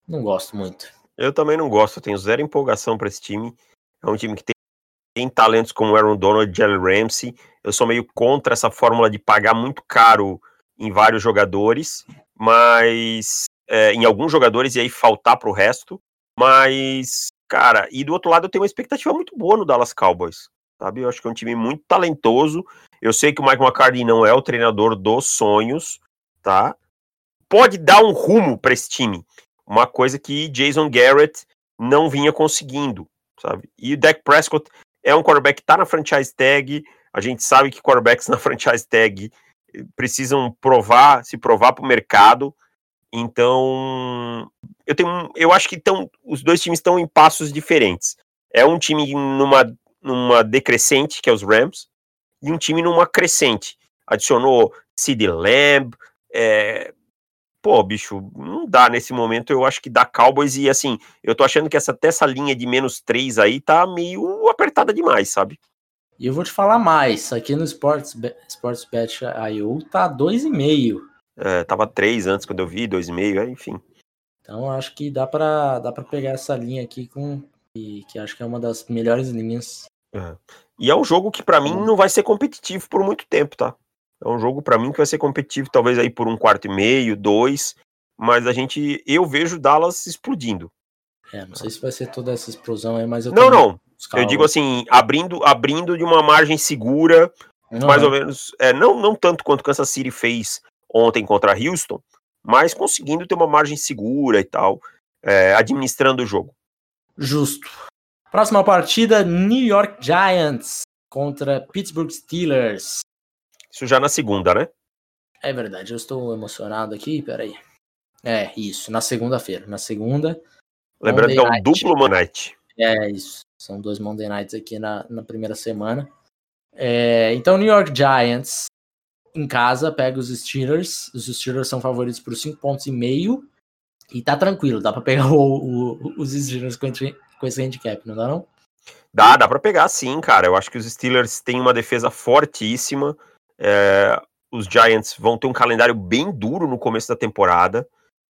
não gosto muito. Eu também não gosto, tenho zero empolgação para esse time. É um time que tem, tem talentos como Aaron Donald e Jalen Ramsey. Eu sou meio contra essa fórmula de pagar muito caro em vários jogadores, mas é, em alguns jogadores e aí faltar para o resto. Mas, cara, e do outro lado eu tenho uma expectativa muito boa no Dallas Cowboys. Sabe? Eu acho que é um time muito talentoso. Eu sei que o Mike McCarthy não é o treinador dos sonhos, tá? Pode dar um rumo para esse time. Uma coisa que Jason Garrett não vinha conseguindo, sabe? E o Dak Prescott é um quarterback que tá na franchise tag. A gente sabe que quarterbacks na franchise tag precisam provar, se provar para o mercado. Então, eu tenho, eu acho que tão, os dois times estão em passos diferentes. É um time numa, numa decrescente, que é os Rams, e um time numa crescente. Adicionou Sid Lamb, é, pô, bicho, não dá nesse momento. Eu acho que dá Cowboys e assim, eu tô achando que essa, até essa linha de menos 3 aí tá meio apertada demais, sabe? E eu vou te falar mais, aqui no Sports, Sports Bet IO tá 2,5 é, tava três antes quando eu vi, dois e meio, é, enfim. Então acho que dá para dá para pegar essa linha aqui com e que acho que é uma das melhores linhas. É. E é um jogo que para mim não vai ser competitivo por muito tempo, tá? É um jogo para mim que vai ser competitivo talvez aí por um quarto e meio, dois, mas a gente eu vejo Dallas explodindo. É, não sei se vai ser toda essa explosão aí, mas eu Não, não. Eu digo assim, abrindo abrindo de uma margem segura, uhum. mais ou menos, é, não, não tanto quanto Kansas City fez ontem contra Houston, mas conseguindo ter uma margem segura e tal, é, administrando o jogo. Justo. Próxima partida, New York Giants contra Pittsburgh Steelers. Isso já na segunda, né? É verdade, eu estou emocionado aqui, peraí. É, isso, na segunda-feira. Na segunda. Lembrando Monday que é um Night. duplo Monday Night. É, isso. São dois Monday Nights aqui na, na primeira semana. É, então, New York Giants em casa pega os Steelers. Os Steelers são favoritos por 5 pontos e meio. E tá tranquilo, dá pra pegar o, o, os Steelers com, com esse handicap, não dá não? Dá, dá pra pegar sim, cara. Eu acho que os Steelers têm uma defesa fortíssima. É, os Giants vão ter um calendário bem duro no começo da temporada.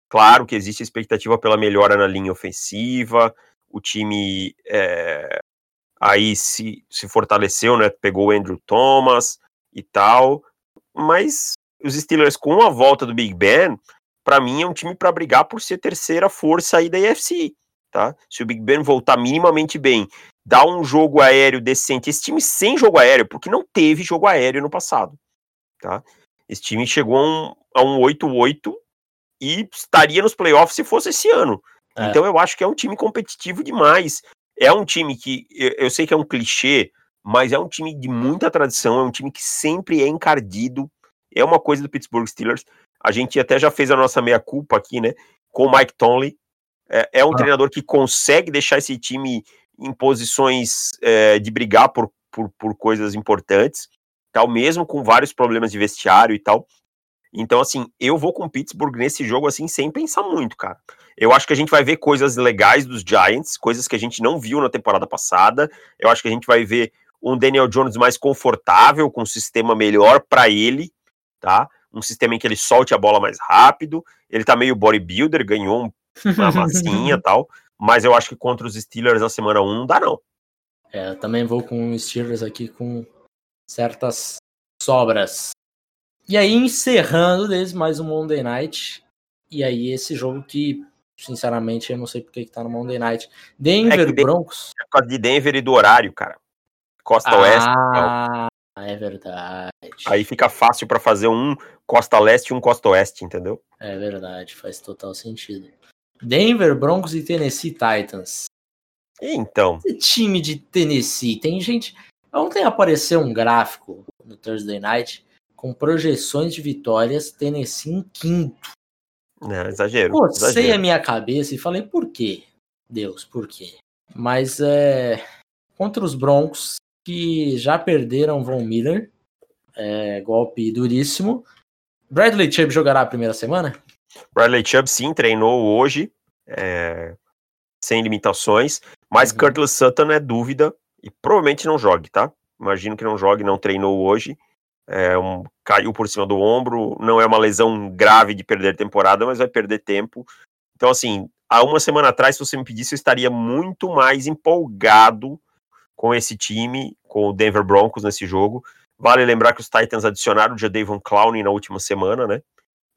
Claro que existe expectativa pela melhora na linha ofensiva. O time é, aí se, se fortaleceu, né? Pegou o Andrew Thomas e tal. Mas os Steelers, com a volta do Big Ben, para mim é um time para brigar por ser terceira força aí da AFC. Tá? Se o Big Ben voltar minimamente bem, dar um jogo aéreo decente, esse time sem jogo aéreo, porque não teve jogo aéreo no passado tá? Esse time chegou a um, 8-8 e estaria nos playoffs se fosse esse ano. É. Então eu acho que é um time competitivo demais. É um time que, eu sei que é um clichê, mas é um time de muita tradição, é um time que sempre é encardido. É uma coisa do Pittsburgh Steelers. A gente até já fez a nossa meia-culpa aqui, né? Com o Mike Tomlin. É, é um ah. treinador que consegue deixar esse time em posições é, de brigar por, por, por coisas importantes tal, mesmo com vários problemas de vestiário e tal. Então, assim, eu vou com o Pittsburgh nesse jogo, assim, sem pensar muito, cara. Eu acho que a gente vai ver coisas legais dos Giants, coisas que a gente não viu na temporada passada. Eu acho que a gente vai ver um Daniel Jones mais confortável, com um sistema melhor para ele, tá? Um sistema em que ele solte a bola mais rápido. Ele tá meio bodybuilder, ganhou uma massinha e tal. Mas eu acho que contra os Steelers na semana 1 não dá, não. É, eu também vou com os Steelers aqui com certas sobras. E aí, encerrando deles, mais um Monday Night. E aí, esse jogo que, sinceramente, eu não sei porque que tá no Monday Night. Denver é Broncos. É por causa de Denver e do horário, cara. Costa ah, Oeste. Ah, é verdade. Aí fica fácil para fazer um Costa Leste e um Costa Oeste, entendeu? É verdade, faz total sentido. Denver Broncos e Tennessee Titans. Então. Esse time de Tennessee, tem gente. Ontem apareceu um gráfico no Thursday Night com projeções de vitórias, Tennessee em quinto. Não, exagero. Cocei a minha cabeça e falei, por quê? Deus, por quê? Mas é. Contra os Broncos, que já perderam Von Miller, é, golpe duríssimo. Bradley Chubb jogará a primeira semana? Bradley Chubb sim, treinou hoje, é, sem limitações, mas uhum. Curtis Sutton é dúvida e provavelmente não jogue, tá? Imagino que não jogue, não treinou hoje. É um, caiu por cima do ombro, não é uma lesão grave de perder temporada, mas vai perder tempo. Então, assim, há uma semana atrás, se você me pedisse, eu estaria muito mais empolgado com esse time, com o Denver Broncos nesse jogo. Vale lembrar que os Titans adicionaram o Jadavon Clowney na última semana, né?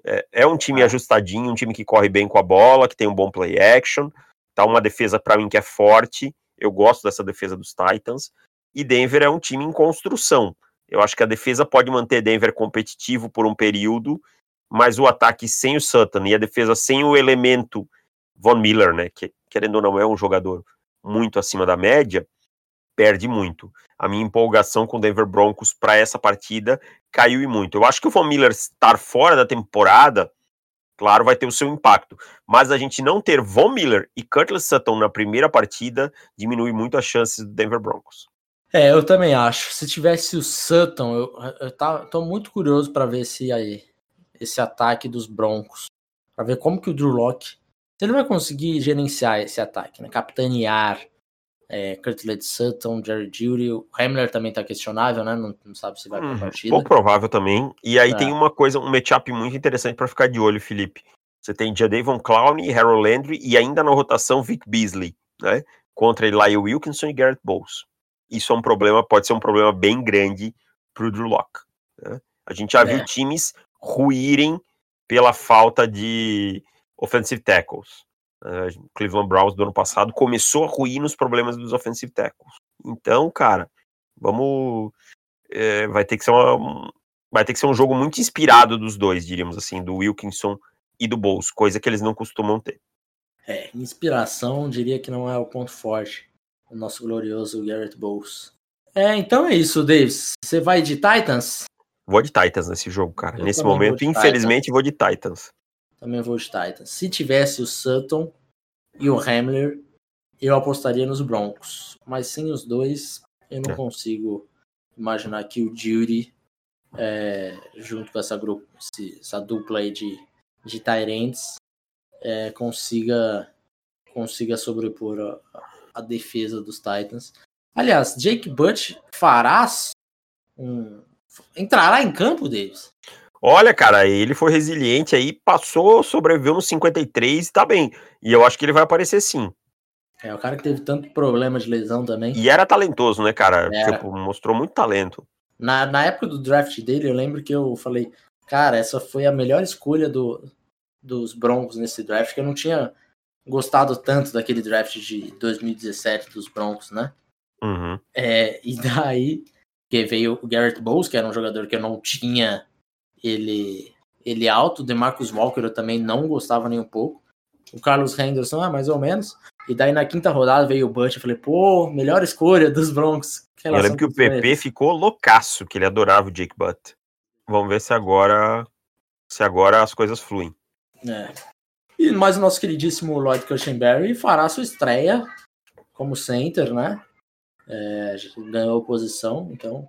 É, é um time ajustadinho, um time que corre bem com a bola, que tem um bom play action, tá uma defesa para mim que é forte. Eu gosto dessa defesa dos Titans. E Denver é um time em construção. Eu acho que a defesa pode manter Denver competitivo por um período, mas o ataque sem o Sutton e a defesa sem o elemento Von Miller, né, que querendo ou não é um jogador muito acima da média, perde muito. A minha empolgação com o Denver Broncos para essa partida caiu e muito. Eu acho que o Von Miller estar fora da temporada claro, vai ter o seu impacto. Mas a gente não ter Von Miller e Curtis Sutton na primeira partida diminui muito as chances do Denver Broncos. É, eu também acho. Se tivesse o Sutton, eu, eu tá, tô muito curioso para ver se aí esse ataque dos Broncos, para ver como que o Drew Locke, ele vai conseguir gerenciar esse ataque, né? Capitanear é, Curtis Sutton, Jerry Judy, o Hamler também tá questionável, né? Não, não sabe se vai pra uhum, partida. Pouco provável também. E aí é. tem uma coisa, um matchup muito interessante para ficar de olho, Felipe. Você tem Jadavon Clowney, Harold Landry e ainda na rotação Vic Beasley, né? Contra Eli Wilkinson e Garrett Bowles. Isso é um problema, pode ser um problema bem grande pro Drew Locke. Né? A gente já é. viu times ruírem pela falta de offensive tackles. Uh, Cleveland Browns do ano passado começou a ruir nos problemas dos offensive tackles. Então, cara, vamos. é, vai ter que ser uma, vai ter que ser um jogo muito inspirado dos dois, diríamos assim, do Wilkinson e do Bowles, coisa que eles não costumam ter. É, inspiração diria que não é o ponto forte do nosso glorioso Garrett Bowles. É, então é isso, Davis. Você vai de Titans? Vou de Titans nesse jogo, cara. Eu Nesse momento, infelizmente, Titans. vou de Titans. Também vou de Titans. Se tivesse o Sutton e o Hamler, eu apostaria nos Broncos. Mas sem os dois, eu não é. consigo imaginar que o Judy, é, junto com essa, grupo, essa dupla aí de, de Tyrants, é, consiga, consiga sobrepor a, a defesa dos Titans. Aliás, Jake Butch fará um, entrará em campo deles. Olha, cara, ele foi resiliente aí, passou, sobreviveu no 53 e tá bem. E eu acho que ele vai aparecer sim. É, o cara que teve tanto problema de lesão também. E era talentoso, né, cara? Tipo, mostrou muito talento. Na, na época do draft dele, eu lembro que eu falei, cara, essa foi a melhor escolha do, dos Broncos nesse draft, que eu não tinha gostado tanto daquele draft de 2017 dos Broncos, né? Uhum. É, e daí que veio o Garrett Bowles, que era um jogador que eu não tinha ele ele alto, o DeMarcus Walker eu também não gostava nem um pouco. O Carlos Henderson, ah, mais ou menos. E daí na quinta rodada veio o Butch, eu falei, pô, melhor escolha dos Broncos. Eu lembro que o PP ficou loucaço, que ele adorava o Jake Butt. Vamos ver se agora se agora as coisas fluem. É. E mais o nosso queridíssimo Lloyd Cushenberry fará sua estreia como center, né? é, ganhou posição, então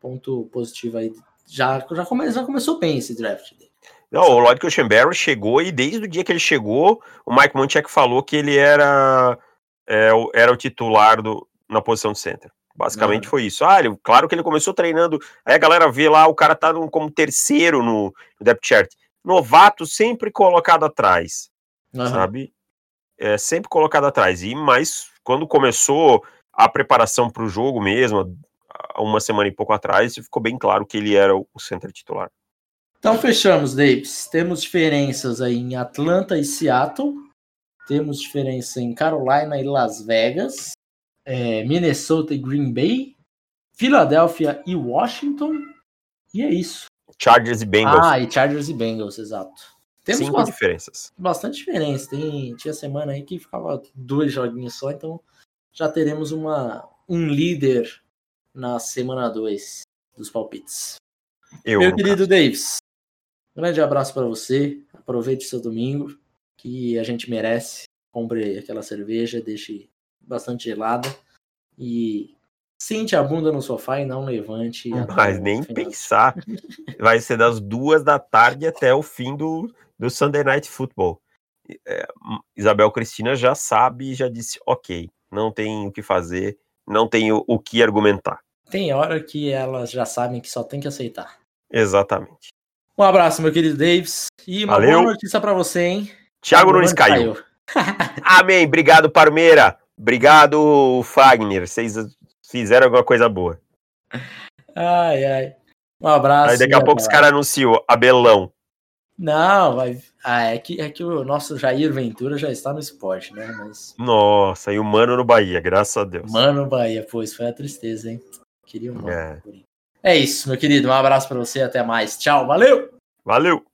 ponto positivo aí. Já, já, come, já começou bem esse draft dele. Não, o Lloyd Cushenberry chegou e desde o dia que ele chegou, o Mike Munchak falou que ele era, é, era o titular do, na posição de center. Basicamente Não. foi isso. Ah, ele, claro que ele começou treinando. Aí a galera vê lá, o cara tá no, como terceiro no, no depth chart. Novato sempre colocado atrás, uhum. sabe? É, sempre colocado atrás. E mas quando começou a preparação para o jogo mesmo, uma semana e pouco atrás, ficou bem claro que ele era o center titular. Então fechamos, Davis. Temos diferenças aí em Atlanta e Seattle. Temos diferença em Carolina e Las Vegas. É, Minnesota e Green Bay. Filadélfia e Washington. E é isso. Chargers e Bengals. Ah, e Chargers e Bengals, exato. Temos Cinco bastante, diferenças. Bastante diferença. Tem, tinha semana aí que ficava dois joguinhos só, então já teremos uma, um líder na semana 2 dos palpites. Eu, Meu querido caso. Davis, um grande abraço para você. Aproveite seu domingo, que a gente merece. Compre aquela cerveja, deixe bastante gelada e sente a bunda no sofá e não levante. Mas nem pensar. Vai ser das duas da tarde até o fim do, do Sunday Night Football. É, Isabel Cristina já sabe e já disse ok não tem o que fazer, não tem o, o que argumentar. Tem hora que elas já sabem que só tem que aceitar. Exatamente. Um abraço, meu querido Davis. E uma Valeu. boa notícia para você, hein? Thiago Nunes caiu. caiu. Amém. Obrigado, Parmeira. Obrigado, Fagner. Vocês fizeram alguma coisa boa. Ai, ai. Um abraço. Aí daqui a pouco os caras anunciam Abelão. Não, vai. Ah, é que, é que o nosso Jair Ventura já está no esporte, né? Mas... Nossa, e o Mano no Bahia, graças a Deus. Mano no Bahia, pois foi a tristeza, hein? Queria um mano. É. é isso, meu querido. Um abraço para você, até mais. Tchau, valeu! Valeu!